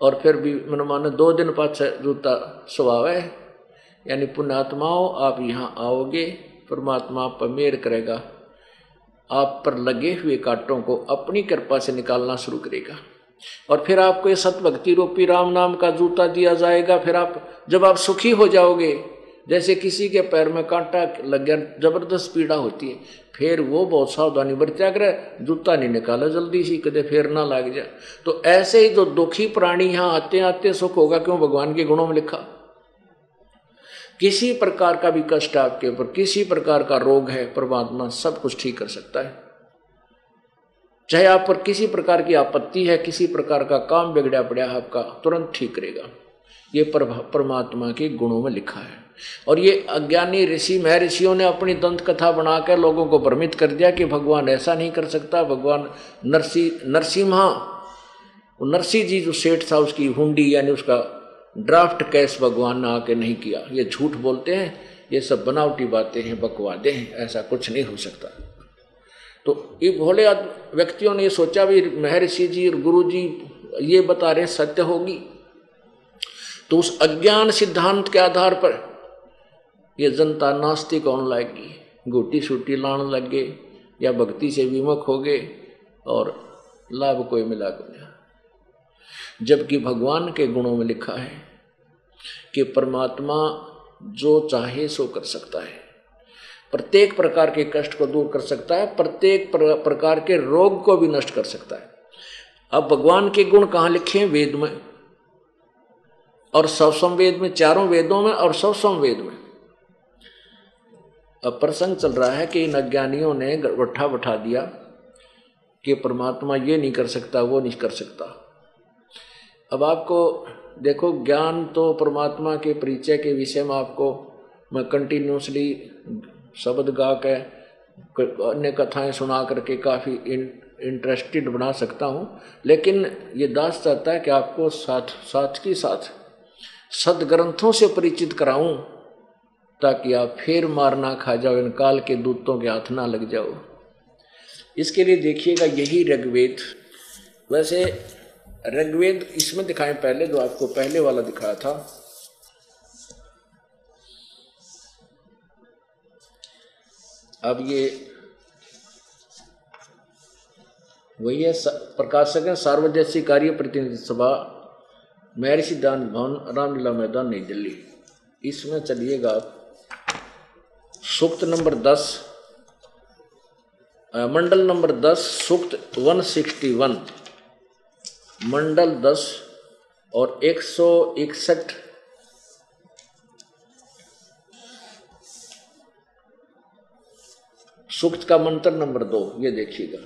और फिर भी मन मानो दो दिन पाछे जूता स्वभाव है। यानी पुण्यात्माओं, आप यहाँ आओगे, परमात्मा आप पर मेर करेगा। आप पर लगे हुए कांटों को अपनी कृपा से निकालना शुरू करेगा। और फिर आपको ये सतभक्ति रूपी राम नाम का जूता दिया जाएगा। फिर आप, जब आप सुखी हो जाओगे जैसे किसी के पैर में कांटा लग गया, ज़बरदस्त पीड़ा होती है, फिर वो बहुत सावधानी बरत्या करे, जूता नहीं निकाला जल्दी सी, कदे फिर ना लग जाए। तो ऐसे ही जो दुखी प्राणी यहाँ आते आते सुख होगा क्यों? भगवान के गुणों में लिखा। किसी प्रकार का भी कष्ट आपके ऊपर, किसी प्रकार का रोग है, परमात्मा सब कुछ ठीक कर सकता है। चाहे आप पर किसी प्रकार की आपत्ति है, किसी प्रकार का काम बिगड़ा पड़ा आपका, तुरंत ठीक करेगा। ये परमात्मा के गुणों में लिखा है। और ये अज्ञानी ऋषि महर्षियों ने अपनी दंत कथा बनाकर लोगों को भ्रमित कर दिया कि भगवान ऐसा नहीं कर सकता, भगवान नरसी, नरसिम्हा नरसिंह जी जो सेठ था, उसकी हुंडी यानी उसका ड्राफ्ट कैश भगवान ने आके नहीं किया। ये झूठ बोलते हैं, ये सब बनावटी बातें हैं, बकवादे हैं, ऐसा कुछ नहीं हो सकता। तो ये भोले व्यक्तियों ने सोचा भी महर्षि जी और गुरु जी ये बता रहे सत्य होगी। तो उस अज्ञान सिद्धांत के आधार पर ये जनता नास्तिक होने लगेगी गोटी सूटी लाने लग गए या भक्ति से विमुख हो गए और लाभ कोई मिला को जबकि भगवान के गुणों में लिखा है कि परमात्मा जो चाहे सो कर सकता है। प्रत्येक प्रकार के कष्ट को दूर कर सकता है, प्रत्येक प्रकार के रोग को भी नष्ट कर सकता है। अब भगवान के गुण कहाँ लिखे हैं? वेद में। और सवसम वेद में, चारों वेदों में और सवसम वेद में। प्रसंग चल रहा है कि इन अज्ञानियों ने गठा बैठा दिया कि परमात्मा ये नहीं कर सकता, वो नहीं कर सकता। अब आपको देखो, ज्ञान तो परमात्मा के परिचय के विषय में आपको, मैं कंटिन्यूसली शब्द गा के, अन्य कथाएँ सुना करके काफ़ी इंटरेस्टेड बना सकता हूँ। लेकिन ये दास चाहता है कि आपको साथ साथ की साथ सदग्रंथों से परिचित कराऊं। ताकि आप फिर मार ना खा जाओ इन काल के दूतों के हाथ ना लग जाओ। इसके लिए देखिएगा यही ऋग्वेद। वैसे ऋग्वेद इसमें दिखाएँ, पहले जो आपको पहले वाला दिखाया था। अब ये वही है प्रकाशक है, सार्वजनिक कार्य प्रतिनिधि सभा, महर्षि दान भवन, रामलीला मैदान, नई दिल्ली। इसमें चलिएगा आप। सूक्त नंबर दस मंडल नंबर दस, सूक्त वन सिक्सटी वन मंडल दस और एक सौ इकसठ। सूक्त का मंत्र नंबर दो, ये देखिएगा।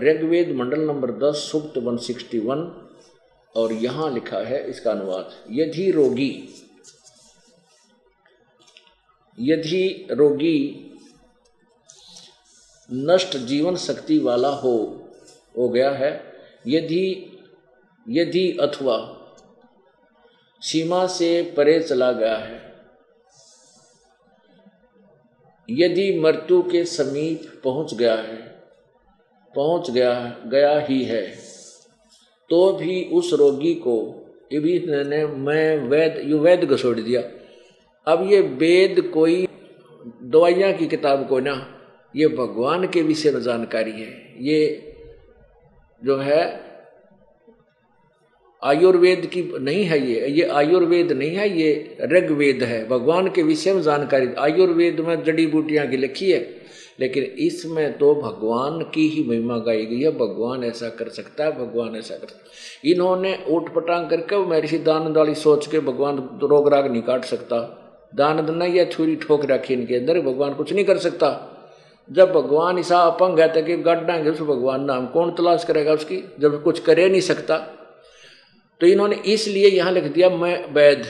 ऋग्वेद मंडल नंबर दस, सूक्त वन सिक्सटी वन और यहाँ लिखा है इसका अनुवाद, यदि रोगी यदि रोगी नष्ट जीवन शक्ति वाला हो हो गया है, यदि यदि अथवा सीमा से परे चला गया है, यदि मृत्यु के समीप पहुँच गया है, पहुँच गया गया ही है तो भी उस रोगी को भी ने मैं वैद, यू वैद घसोड़ दिया। अब ये वेद कोई दवाइयाँ की किताब को ना, ये भगवान के विषय में जानकारी है। ये जो है, आयुर्वेद की नहीं है ये ये आयुर्वेद नहीं है, ये ऋग्वेद है। भगवान के विषय में जानकारी, आयुर्वेद में जड़ी बूटियाँ की लिखी है, लेकिन इसमें तो भगवान की ही महिमा गाई गई है। भगवान ऐसा कर सकता है, भगवान ऐसा कर सकता इन्होंने ऊट पटांग करके, महर्षि दान वाली सोच के भगवान रोग राग नहीं काट सकता। दान दना या छुरी ठोक रखी इनके अंदर, भगवान कुछ नहीं कर सकता। जब भगवान ईसा अपंग है तक कि गाड़ांगे उस भगवान नाम, कौन तलाश करेगा उसकी? जब कुछ करे नहीं सकता। तो इन्होंने इसलिए यहाँ लिख दिया, मैं वैद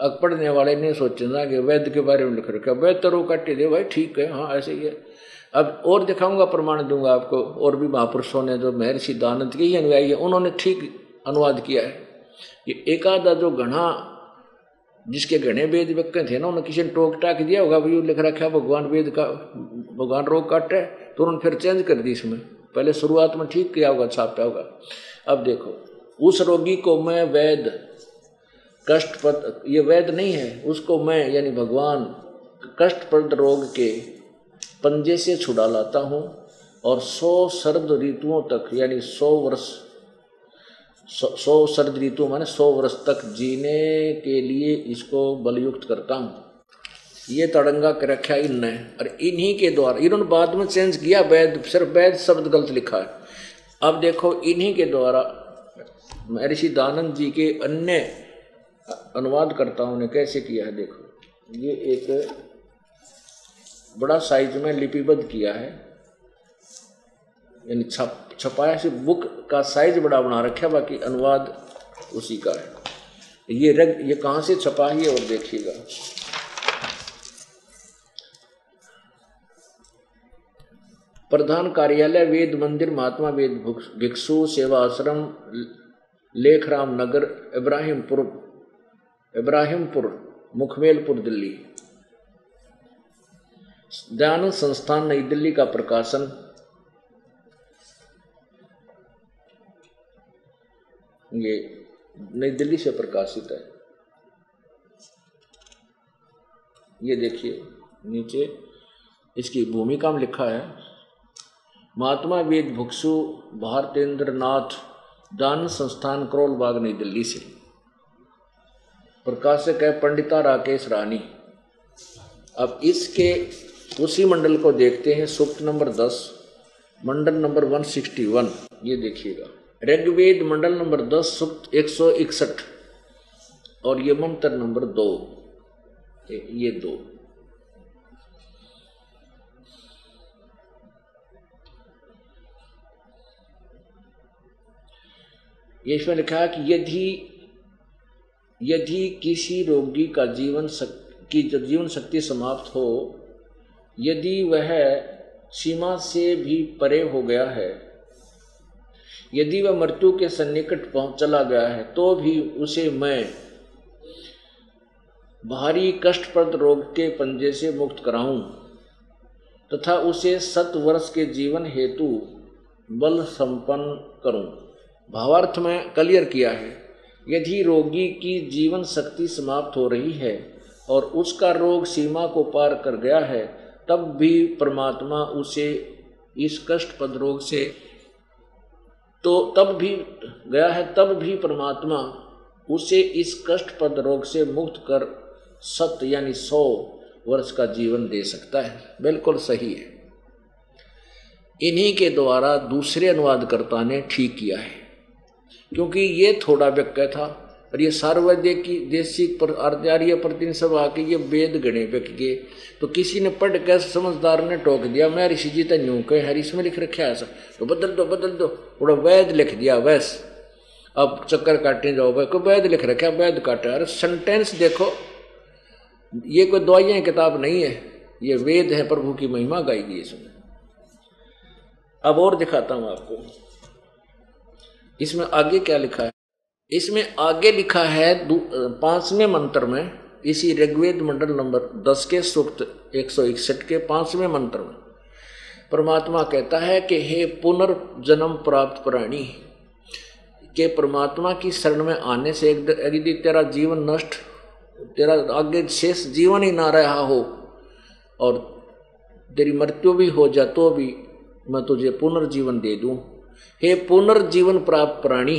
अब पढ़ने वाले ने सोचना कि वैद्य के बारे में लिख रखा। वैद तो रो काटे, दे भाई, ठीक है हाँ ऐसे ही है। अब और दिखाऊँगा, प्रमाण दूँगा आपको, और भी महापुरुषों ने, जो महर्षि दानंद के ही अनुयायी है, उन्होंने ठीक अनुवाद किया है। ये एकादा जो घना जिसके घने वेद व्यक्ति थे ना उन्होंने किसी ने टोक टाक दिया होगा भाई लिख रखा भगवान वेद का, भगवान रोग काट है। तो उन्होंने फिर चेंज कर दी इसमें। पहले शुरुआत में ठीक किया होगा, छापा होगा। अब देखो, उस रोगी को मैं वैद कष्टपद ये वैद नहीं है, उसको मैं, यानी भगवान कष्टप्रद रोग के पंजे से छुड़ा लाता हूँ, और सौ सर्द ऋतुओं तक, यानी सौ वर्ष सौ सर्द ऋतु माने सौ वर्ष तक जीने के लिए इसको बलयुक्त करता हूँ। ये तड़ंगा कर रखा इनने और इन्हीं के द्वारा, इन्होंने बाद में चेंज किया, वैद, सिर्फ़ वैद शब्द गलत लिखा है। अब देखो, इन्हीं के द्वारा महर्षि दानंद जी के अन्य अनुवादकर्ताओं ने कैसे किया है, देखो। ये एक बड़ा साइज़ में लिपिबद्ध किया है। यानी छप छपाया से बुक का साइज़ बड़ा बना रखा बाकी अनुवाद उसी का है। ये रग, ये कहाँ से छपा है और देखिएगा। प्रधान कार्यालय, वेद मंदिर, महात्मा वेद भिक्षु सेवा आश्रम लेखराम नगर इब्राहिमपुर इब्राहिमपुर, मुखमेलपुर, दिल्ली। दयानंद संस्थान, नई दिल्ली का प्रकाशन। ये नई दिल्ली से प्रकाशित है। ये देखिए, नीचे इसकी भूमिका में लिखा है, महात्मा वेद भुक्सु भारतेंद्र नाथ दान संस्थान करोल बाग नई दिल्ली से। प्रकाशक है पंडिता राकेश रानी। अब इसके उसी मंडल को देखते हैं, सूक्त नंबर दस, मंडल नंबर वन सिक्सटी वन। ये देखिएगा। ऋग्वेद मंडल नंबर दस सुक्त एक सौ इकसठ और ये मंत्र नंबर दो। ये दो। ये इसमें लिखा है कि यदि यदि किसी रोगी का जीवन शक, की जीवन शक्ति समाप्त हो यदि वह सीमा से भी परे हो गया है यदि वह मृत्यु के सन्निकट पहुँच चला गया है तो भी उसे मैं भारी कष्टप्रद रोग के पंजे से मुक्त कराऊं, तथा उसे सत वर्ष के जीवन हेतु बल संपन्न करूँ। भावार्थ में क्लियर किया है, यदि रोगी की जीवन शक्ति समाप्त हो रही है और उसका रोग सीमा को पार कर गया है, तब भी परमात्मा उसे इस कष्टपद रोग से तो तब भी गया है, तब भी परमात्मा उसे इस कष्टपद रोग से मुक्त कर सत यानी सौ वर्ष का जीवन दे सकता है। बिल्कुल सही है। इन्हीं के द्वारा दूसरे अनुवादकर्ता ने ठीक किया है, क्योंकि ये थोड़ा व्यक्त था। और ये सार्वजनिक की देशिक पर आर्य प्रतिनिधि सब आके ये वेद गणे व्यक्ति के तो किसी ने पढ़ कर समझदार ने टोक दिया, मैं ऋषि जी तो यूँ कहे, हरी इसमें लिख रखा ऐसा। तो बदल दो बदल दो, थोड़ा वैद लिख दिया वैस अब चक्कर काटने जाओ, भाई, कोई वैद लिख रखा वैद काटे। अरे सेंटेंस देखो, ये कोई दवाइयाँ, किताब नहीं है, ये वेद है, प्रभु की महिमा गाई गई इसमें अब और दिखाता हूँ आपको, इसमें आगे क्या लिखा है? इसमें आगे लिखा है पाँचवें मंत्र में, इसी ऋग्वेद मंडल नंबर दस के सूक्त एक सौ इकसठ के पाँचवें मंत्र में। परमात्मा कहता है कि हे पुनर्जन्म प्राप्त प्राणी, के परमात्मा की शरण में आने से यदि तेरा जीवन नष्ट, तेरा आगे शेष जीवन ही ना रहा हो, और तेरी मृत्यु भी हो जा तो भी मैं तुझे पुनर्जीवन दे दूँ। हे पुनर्जीवन प्राप्त प्राणी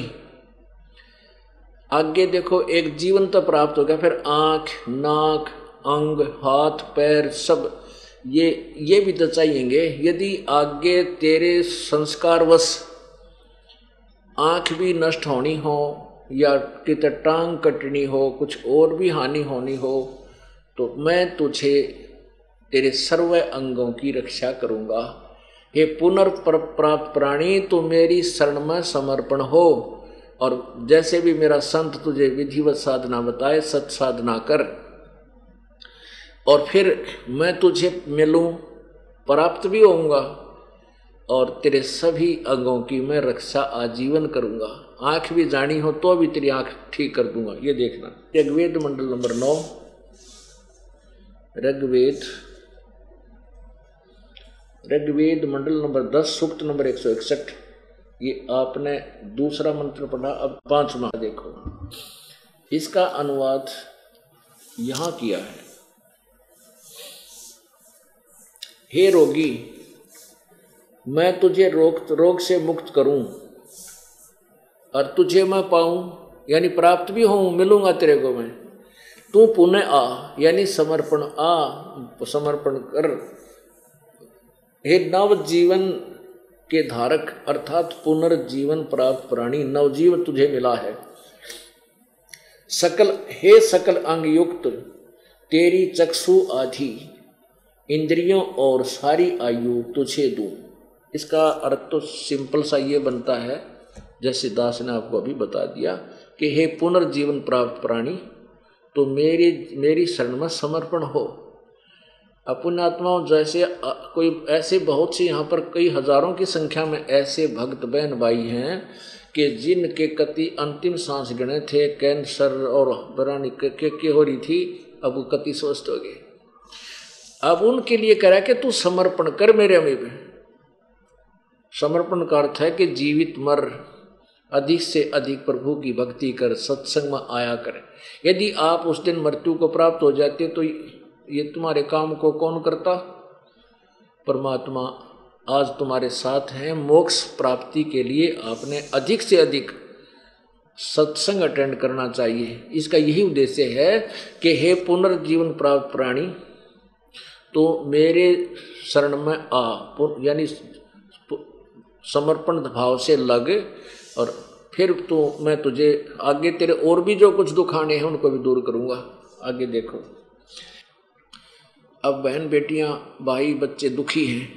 आगे देखो, एक जीवन तो प्राप्त हो गया, फिर आँख, नाक, अंग, हाथ, पैर, सब। ये ये भी तो चाहिएँगे। यदि आगे तेरे संस्कारवश आँख भी नष्ट होनी हो, या कित टांग कटनी हो, कुछ और भी हानि होनी हो तो मैं तुझे तेरे सर्व अंगों की रक्षा करूँगा। हे पुनर्प्राप्त प्राणी तो मेरी शरण में समर्पण हो। और जैसे भी मेरा संत तुझे विधिवत साधना बताए, सत साधना कर। और फिर मैं तुझे मिलूं, प्राप्त भी होऊँगा और तेरे सभी अंगों की मैं रक्षा आजीवन करूँगा। आँख भी जानी हो तो भी तेरी आँख ठीक कर दूँगा। ये देखना। ऋग्वेद मंडल नंबर नौ। ऋग्वेद ऋग्वेद मंडल नंबर दस, सूक्त नंबर एक सौ इकसठ। ये आपने दूसरा मंत्र पढ़ा, अब पांचवा देखो। इसका अनुवाद यहाँ किया है। हे रोगी, मैं तुझे रोग रोग से मुक्त करूँ और तुझे मैं पाऊँ, यानी प्राप्त भी हूँ मिलूँगा तेरे को मैं। तू पुनः आ, यानी समर्पण आ, समर्पण कर। हे नव जीवन के धारक अर्थात पुनर्जीवन प्राप्त प्राणी नवजीव तुझे मिला है। सकल, हे सकल अंग युक्त तेरी चक्षु आधि, इंद्रियों और सारी आयु तुझे दू। इसका अर्थ तो सिंपल सा ये बनता है, जैसे दास ने आपको अभी बता दिया, कि हे पुनर्जीवन प्राप्त प्राणी तो मेरी मेरी शरण में समर्पण हो। अपुण्यात्माओं जैसे कोई ऐसे बहुत से यहाँ पर कई हज़ारों की संख्या में ऐसे भक्त बहन भाई हैं कि जिनके कति अंतिम सांस गणे थे कैंसर और बरानी के, के, के हो रही थी अब वो कति स्वस्थ हो गए। अब उनके लिए कह रहा कि तू समर्पण कर मेरे अमीब समर्पण का अर्थ है कि जीवित मर अधिक से अधिक प्रभु की भक्ति कर सत्संग में आया कर। यदि आप उस दिन मृत्यु को प्राप्त हो जाते तो ये तुम्हारे काम को कौन करता? परमात्मा, आज तुम्हारे साथ हैं, मोक्ष प्राप्ति के लिए आपने अधिक से अधिक सत्संग अटेंड करना चाहिए। इसका यही उद्देश्य है कि हे पुनर्जीवन प्राप्त प्राणी तो मेरे शरण में आ यानी समर्पण भाव से लग, और फिर तो मैं तुझे, आगे तेरे और भी जो कुछ दुखाने हैं, उनको भी दूर करूँगा। आगे देखो। अब बहन बेटियाँ, भाई बच्चे दुखी हैं।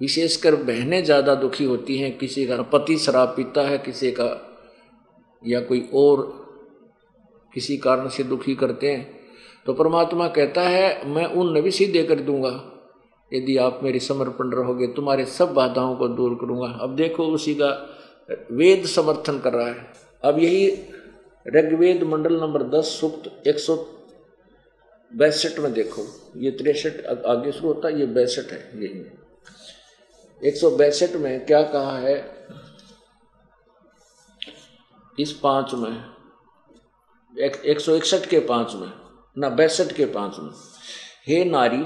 विशेषकर बहनें ज़्यादा दुखी होती हैं। किसी का पति शराब पीता है, किसी का या कोई और किसी कारण से दुखी करते हैं तो परमात्मा कहता है, मैं उन भी सीधे कर दूँगा। यदि आप मेरी समर्पण रहोगे, तुम्हारे सब बाधाओं को दूर करूँगा। अब देखो, उसी का वेद समर्थन कर रहा है। अब यही ऋग्वेद मंडल नंबर दस, सुक्त एक सौ बैसठ में देखो ये तिरसठ आगे शुरू होता है ये बैसठ है यही एक सौ बैसठ में क्या कहा है? इस पाँच में एक, एक सौ इकसठ के पाँच में ना बैसठ के पाँच में हे नारी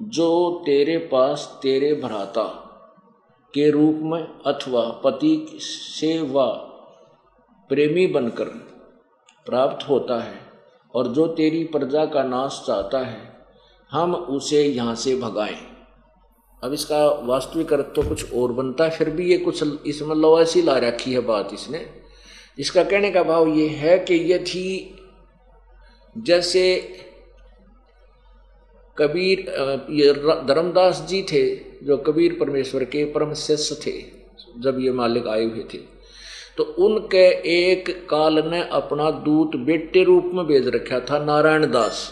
जो तेरे पास तेरे भ्राता के रूप में अथवा पति से व प्रेमी बनकर प्राप्त होता है और जो तेरी प्रजा का नाश चाहता है, हम उसे यहाँ से भगाएँ। अब इसका वास्तविक अर्थ तो कुछ और बनता है फिर भी ये कुछ इसमें लवासी ला रखी है बात इसने। इसका कहने का भाव ये है कि ये थी जैसे कबीर ये धर्मदास जी थे, जो कबीर परमेश्वर के परम शिष्य थे, जब ये मालिक आए हुए थे। तो उनके एक काल ने अपना दूत बेटे रूप में भेज रखा था, नारायण दास।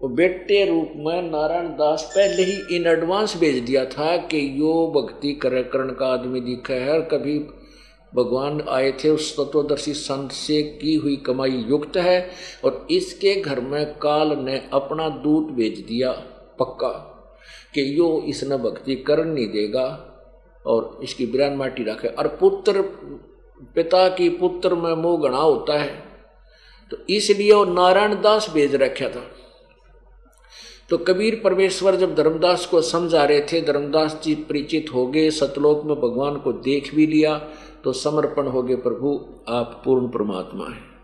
वो बेटे रूप में नारायण दास पहले ही इन एडवांस भेज दिया था कि यो भक्ति कर करण का आदमी दिखा है और कभी भगवान आए थे, उस तत्वदर्शी संत से की हुई कमाई युक्त है और इसके घर में काल ने अपना दूत भेज दिया, पक्का, कि यो इसने भक्ति कर नहीं देगा। और इसकी बिरान माटी रखे। और पुत्र, पिता की पुत्र में मोह गणा होता है। तो इसलिए वो नारायण दास भेज रखा था। तो कबीर परमेश्वर जब धर्मदास को समझा रहे थे, धर्मदास जी परिचित हो गए, सतलोक में भगवान को देख भी लिया तो समर्पण हो गए, प्रभु, आप पूर्ण परमात्मा हैं।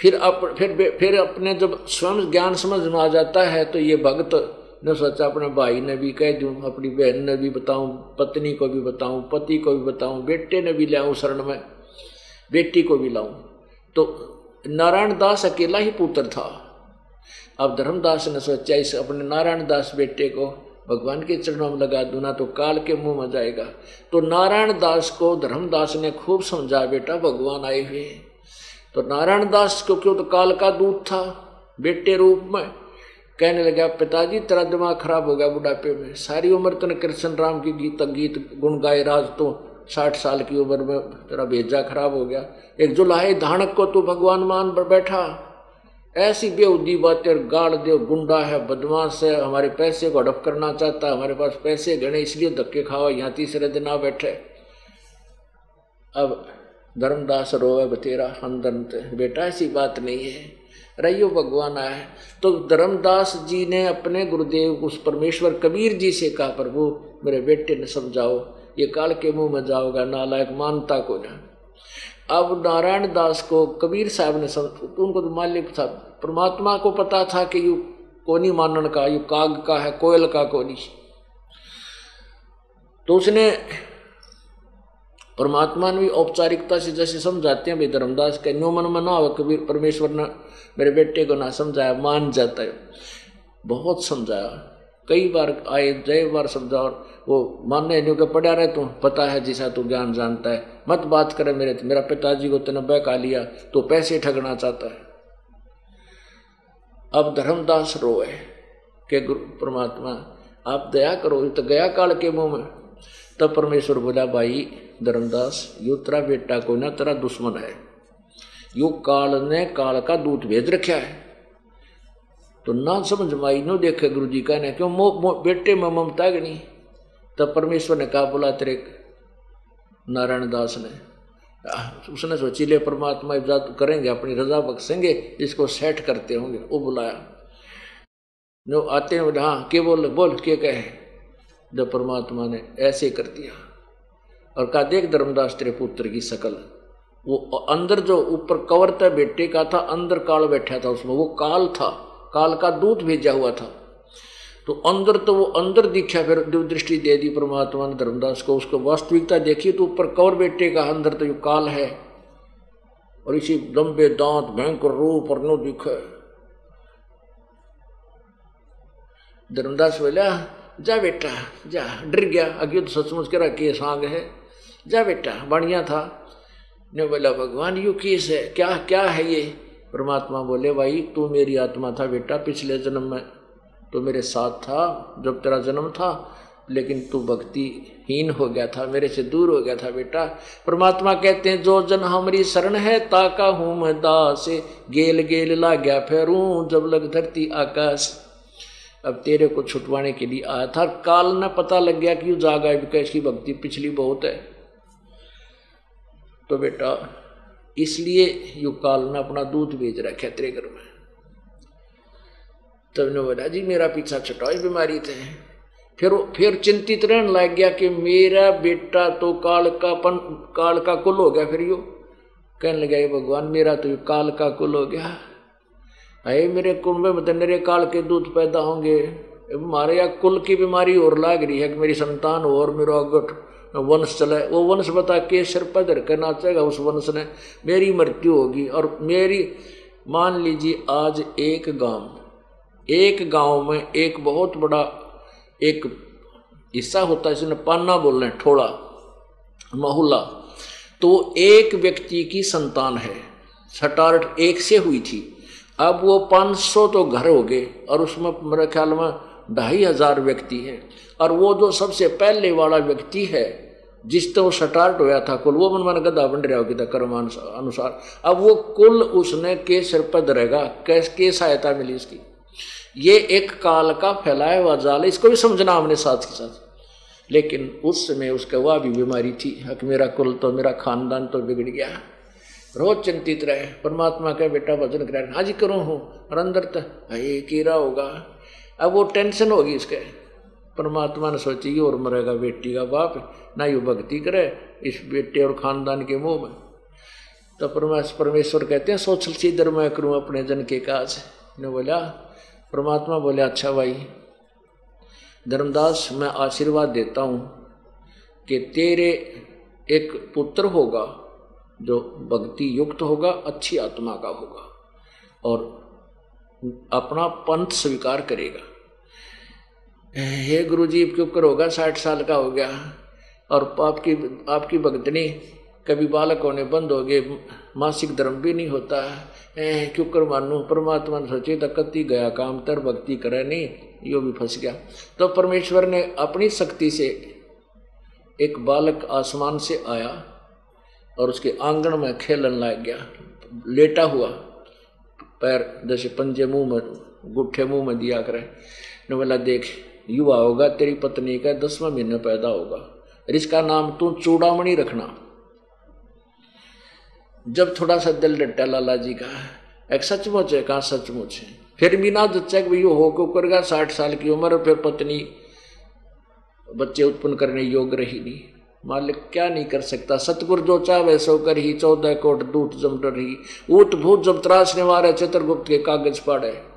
फिर अप, फिर फिर अपने जब स्वयं ज्ञान समझ में आ जाता है तो ये भक्त ने सोचा अपने भाई ने भी कह दूँ, अपनी बहन ने भी बताऊँ, पत्नी को भी बताऊँ, पति को भी बताऊँ, बेटे ने भी लाऊँ शरण में, बेटी को भी लाऊँ। तो नारायण दास अकेला ही पुत्र था। अब धर्मदास ने सोचा, इस अपने नारायण दास बेटे को भगवान के चरणों में लगा दू, ना तो काल के मुँह में जाएगा। तो नारायण दास को, धर्मदास ने खूब समझा, बेटा भगवान आए हुए तो नारायण दास को क्यों तो काल का दूत था, बेटे रूप में? कहने लगा, पिताजी, तेरा दिमाग खराब हो गया बुढ़ापे में। सारी उम्र तने कृष्ण राम की गीत गीत गुण गाए राज तो साठ साल की उम्र में तेरा भेजा खराब हो गया। एक जो जुलाहे धानक को तू भगवान मान पर बैठा। ऐसी बेउदी बातें गाड़ दे गुंडा है, बदमाश है। हमारे पैसे को हड़प करना चाहता है। हमारे पास पैसे गणे इसलिए धक्के खावा यहाँ तीसरे दिन आ बैठे। अब धर्मदास रोए बतेरा अंदर बेटा, ऐसी बात नहीं है। रहियो भगवान है। तो धर्मदास जी ने अपने गुरुदेव उस परमेश्वर कबीर जी से कहा, प्रभु, मेरे बेटे ने समझाओ, ये काल के मुँह में जाओगा, नालायक मानता को ना अब नारायण दास को कबीर साहब ने समझ उनको तो मालिक था, परमात्मा को पता था कि यू कोनी मानन का, यू काग का है, कोयल का कोनी। तो उसने परमात्मा ने भी औपचारिकता से जैसे समझाते हैं, भाई धर्मदास के न्यो मन कबीर, परमेश्वर ने मेरे बेटे को ना समझाया, मान जाता है। बहुत समझाया। कई बार आए जय बार समझा और वो मानने न्यू के पढ़ा रहे, तू पता है जिसा तू ज्ञान जानता है। मत बात करे मेरे, मेरा पिताजी को तेने बहका लिया तो पैसे ठगना चाहता है। अब धर्मदास रोए। के गुरु, परमात्मा, आप दया करो तो गया काल के मुँह में। तब परमेश्वर बोला, भाई धर्मदास, यो तेरा बेटा को ना, तेरा दुश्मन है। यो काल ने काल का दूत भेज रखा है। तो ना समझ माई नो देखे गुरु जी कहने क्यों मो, मो बेटे में ममता कि नहीं? तब परमेश्वर ने कहा बोला तेरे नारायण दास ने। उसने सोची ले परमात्मा इजाद करेंगे अपनी रजा बख्शेंगे इसको सेट करते होंगे। वो बुलाया। जो आते हैं हाँ के बोल बोल के कहे? जब परमात्मा ने ऐसे कर दिया और कहा देख धर्मदास तेरे पुत्र की शकल। वो अंदर जो ऊपर कवर था बेटे का था, अंदर काल बैठा था उसमें। वो काल था, काल का दूत भेजा हुआ था। तो अंदर तो वो अंदर दिखा, फिर दिव दृष्टि दे दी परमात्मा ने धर्मदास को। उसको वास्तविकता देखी तो ऊपर कवर बेटे का, अंदर तो ये काल है। और इसी लंबे दांत, भयंकर रूप और नो दिखे। धर्मदास बोला, जा बेटा, जा। डर गया। अगे तो सचमुच करा के सांग है। जा बेटा, बढ़िया था। ने बोला, भगवान, यू किस है? क्या क्या है ये? परमात्मा बोले, भाई, तू मेरी आत्मा था बेटा, पिछले जन्म में। तो मेरे साथ था, जब तेरा जन्म था, लेकिन तू भक्ति हीन हो गया था, मेरे से दूर हो गया था बेटा। परमात्मा कहते हैं, जो जन हमारी शरण है ताका हूँ मैं दास। गेल गेल ला गया फेरू, जब लग धरती आकाश। अब तेरे को छुटवाने के लिए आया था। काल न पता लग गया कि जागा विकास की भक्ति पिछली बहुत है। तो बेटा, इसलिए यु काल ने अपना दूध भेज रखा तेरे घर में। तब ने बोला, जी, मेरा पीछा छुटाओ बीमारी थे फिर फिर चिंतित रहने लग गया कि मेरा बेटा तो काल का पन काल का कुल हो गया फिर यो। कहने लगा भगवान, मेरा तो काल का कुल हो गया। अरे, मेरे कुंभ में तो मेरे काल के दूध पैदा होंगे। हमारे यहाँ कुल की बीमारी और लाग रही है कि मेरी संतान और मेरा अगट वंश चले वो वंश बता के सिर पर धर कर नाचेगा उस वंश ने मेरी मृत्यु होगी। और मेरी, मान लीजिए, आज एक गाँव एक गाँव में एक बहुत बड़ा एक हिस्सा होता है, जिसने पाना बोल रहे ठोड़ा मोहल्ला तो एक व्यक्ति की संतान है। सटारट एक से हुई थी। अब वो 500 तो घर हो गए, और उसमें मेरे ख्याल में ढाई हज़ार व्यक्ति हैं। और वो जो सबसे पहले वाला व्यक्ति है, जिस तो स्टार्ट होया था कुल, वो मन मन गदा बन रहा होगी कर्म अनुसार। अब वो कुल उसने के सिर पर धरेगा, कैस के सहायता मिली इसकी। ये एक काल का फैलाया हुआ जाल इसको भी समझना हमने साथ के साथ। लेकिन उस समय उसका वह भी बीमारी थी। कि मेरा कुल तो मेरा खानदान तो बिगड़ गया। रोज चिंतित रहे। परमात्मा का बेटा, भजन कर हाँ जी, करो हूँ। और अंदर तो ये कीरा होगा। अब वो टेंशन होगी इसके परमात्मा ने सोची और मरेगा बेटी का बाप, ना यू भक्ति करे, इस बेटे और खानदान के मुँह में। तो परमेश्वर कहते हैं सोचल सीधर मैं करूँ अपने जन के काज। ने बोला, परमात्मा बोले अच्छा भाई, धर्मदास, मैं आशीर्वाद देता हूँ कि तेरे एक पुत्र होगा, जो भक्ति युक्त होगा, अच्छी आत्मा का होगा, और अपना पंथ स्वीकार करेगा। हे गुरु जी क्यों कर होगा, साठ साल का हो गया। और आपकी आपकी भक्तनी कभी बालक होने बंद हो गए मासिक धर्म भी नहीं होता। है क्यों मानू? परमात्मा ने सोचे तो कति गया काम, तर भक्ति करे नहीं। यो भी फंस गया। तो परमेश्वर ने अपनी शक्ति से एक बालक आसमान से आया और उसके आँगन में खेलन लग गया। लेटा हुआ। पैर जैसे पंजे मुँह में, गुट्ठे मुँह में दिया करे। ने बोला, देख युवा होगा, तेरी पत्नी का दसवां महीने पैदा होगा। और इसका नाम तू चूड़ामणि रखना। जब थोड़ा सा दिल डटा लाला जी का, एक सचमुच है, कहा सचमुच है। फिर भी ना जच्चा कि हो को करेगा साठ साल की उम्र, फिर पत्नी, बच्चे उत्पन्न करने योग्य रही नहीं। मालिक क्या नहीं कर सकता, सतगुरु जो चाहे सो कर ही, चौदह कोट दूत जमटर ही, ऊट भूत जब त्रासने वाले चित्रगुप्त के कागज़ पड़े।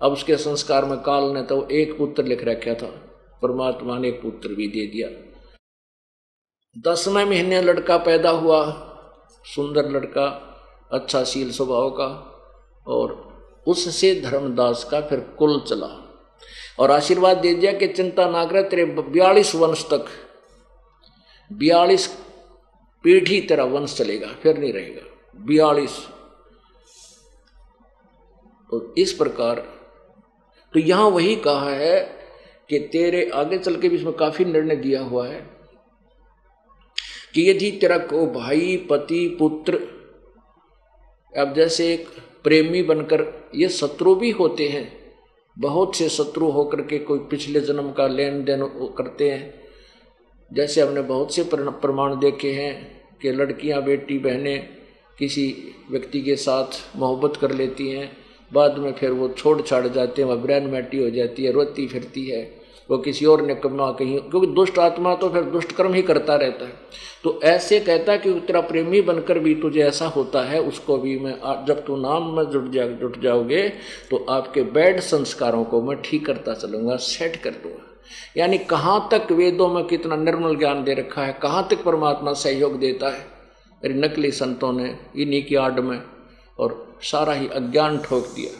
अब उसके संस्कार में काल ने तो एक पुत्र लिख रखा था, परमात्मा ने एक पुत्र भी दे दिया। दसवें महीने लड़का पैदा हुआ, सुंदर लड़का अच्छा शील स्वभाव का, और उससे धर्मदास का फिर कुल चला। और आशीर्वाद दे दिया कि चिंता ना करे, तेरे बयालीस वंश तक, बयालीस पीढ़ी तेरा वंश चलेगा, फिर नहीं रहेगा। बयालीस। तो इस प्रकार तो यहाँ वही कहा है कि तेरे आगे चल के भी इसमें काफ़ी निर्णय दिया हुआ है कि यदि तेरा को भाई, पति, पुत्र, अब जैसे एक प्रेमी बनकर ये शत्रु भी होते हैं, बहुत से शत्रु होकर के कोई पिछले जन्म का लेन देन करते हैं। जैसे हमने बहुत से प्रमाण देखे हैं कि लड़कियाँ बेटी बहनें किसी व्यक्ति के साथ मोहब्बत कर लेती हैं बाद में फिर वो छोड़ छाड़ जाते हैं, वह ब्रैन मैटी हो जाती है, रोती फिरती है। वो किसी और ने कमा कहीं, क्योंकि दुष्ट आत्मा तो फिर दुष्ट कर्म ही करता रहता है। तो ऐसे कहता है कि तेरा प्रेमी बनकर भी तुझे ऐसा होता है, उसको भी मैं जब तू नाम में जुट जा, जुट जाओगे तो आपके बैड संस्कारों को मैं ठीक करता चलूँगा, सेट कर दूँगा। यानी कहाँ तक वेदों में कितना निर्मल ज्ञान दे रखा है, कहाँ तक परमात्मा सहयोग देता है? मेरे नकली संतों ने, इन्हीं की आड़ में, और सारा ही अज्ञान ठोक दिया।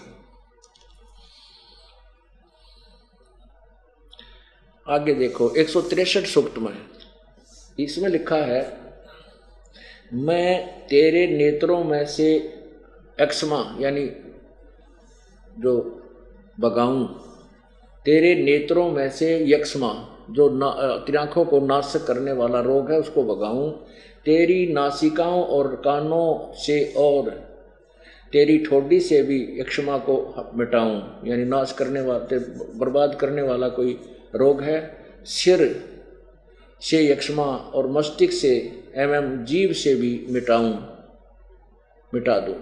आगे देखो, एक सौ तिरसठ सूक्त में इसमें लिखा है, मैं तेरे नेत्रों में से एक्समा, यानी जो बगाऊं, तेरे नेत्रों में से यक्ष्मा, जो आँखों को नाश करने वाला रोग है, उसको भगाऊं तेरी नासिकाओं और कानों से और तेरी ठोडी से भी यक्षमा को मिटाऊं, यानी नाश करने वाले बर्बाद करने वाला कोई रोग है? सिर से यक्षमा और मस्तिष्क से एम एम जीव से भी मिटाऊं, मिटा दूँ।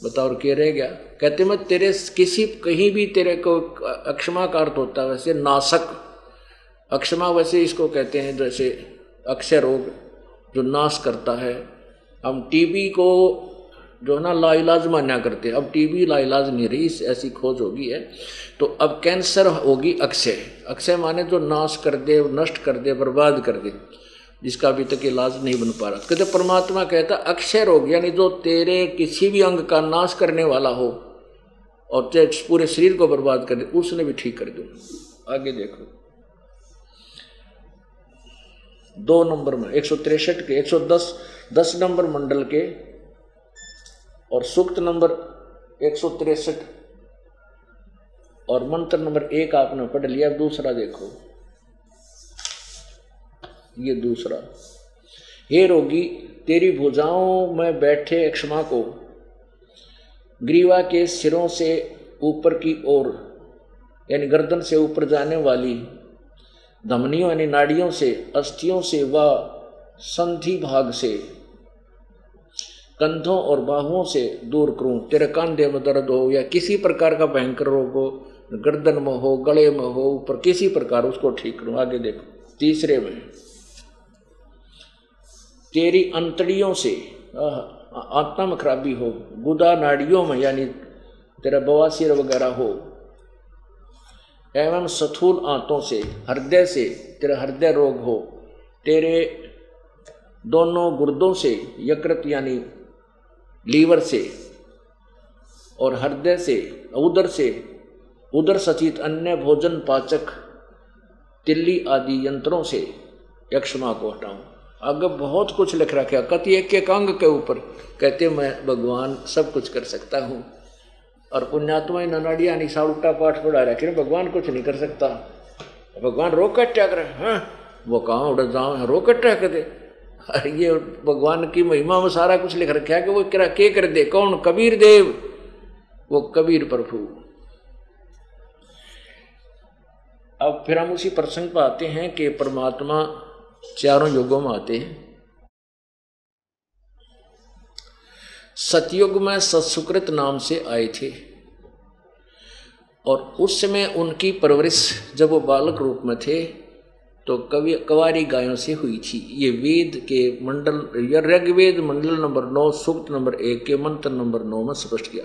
बताओ, और क्या रह गया कहते मैं तेरे किसी, कहीं भी तेरे को अक्षमा का अर्थ होता है वैसे नाशक। अक्षमा वैसे इसको कहते हैं, जैसे अक्षय रोग जो नाश करता है। हम टीबी को जो है ना, लाइलाज मान्या करते अब टीबी लाइलाज नहीं रही इस ऐसी खोज होगी है। तो अब कैंसर होगी अक्षय। अक्षय माने जो नाश कर दे, नष्ट कर दे, बर्बाद कर दे, जिसका अभी तक इलाज नहीं बन पा रहा। कहते परमात्मा कहता, अक्षय रोग, यानी जो तेरे किसी भी अंग का नाश करने वाला हो, और पूरे शरीर को बर्बाद कर दे, उसने भी ठीक कर दो। आगे देखो। दो नंबर में, एक सौ तिरसठ के, एक सौ दस दस नंबर मंडल के और सूक्त नंबर एक सौ तिरसठ और मंत्र नंबर एक आपने पढ़ लिया दूसरा देखो। ये दूसरा। हे रोगी, तेरी भुजाओं में बैठे क्षमा को ग्रीवा के सिरों से ऊपर की ओर, यानी गर्दन से ऊपर जाने वाली धमनियों, यानी नाड़ियों से, अस्थियों से व संधि भाग से कंधों और बाहुओं से दूर करूँ। तेरे कंधे में दर्द हो या किसी प्रकार का भयंकर रोग हो, गर्दन में हो, गले में हो, ऊपर किसी प्रकार उसको ठीक करूँ। आगे देखो, तीसरे में, तेरी अंतड़ियों से आत्मा में खराबी हो, गुदा नाड़ियों में, यानी तेरा बवासीर वगैरह हो, एवं सथूल आंतों से, हृदय से तेरा हृदय रोग हो, तेरे दोनों गुर्दों से यकृत, यानी लीवर से और हृदय से, उदर से, उदर सचित अन्य भोजन पाचक, तिल्ली आदि यंत्रों से, यक्षमा को हटाऊं। आगे बहुत कुछ लिख रखा कति एक एक अंग के ऊपर कहते मैं भगवान सब कुछ कर सकता हूँ। और पुण्यात्मा ननाड़िया निशा उल्टा पाठ पढ़ा रखे भगवान कुछ नहीं कर सकता। भगवान रोक कट्या करे हाँ। वो कहाँ उड़ जाओ रोक कट्या कर दे ये भगवान की महिमा में सारा कुछ लिख रखा है कि वो करा के कर दे? कौन? कबीर देव। वो कबीर प्रभु अब फिर हम उसी प्रसंग पर आते हैं कि परमात्मा चारों युगों में आते हैं। सतयुग में सत्सुकृत नाम से आए थे। और उस समय उनकी परवरिश जब वो बालक रूप में थे तो कवि कवारी गायों से हुई थी। ये वेद के मंडल या ऋग्वेद मंडल नंबर नौ, सूक्त नंबर एक के मंत्र नंबर नौ में स्पष्ट किया।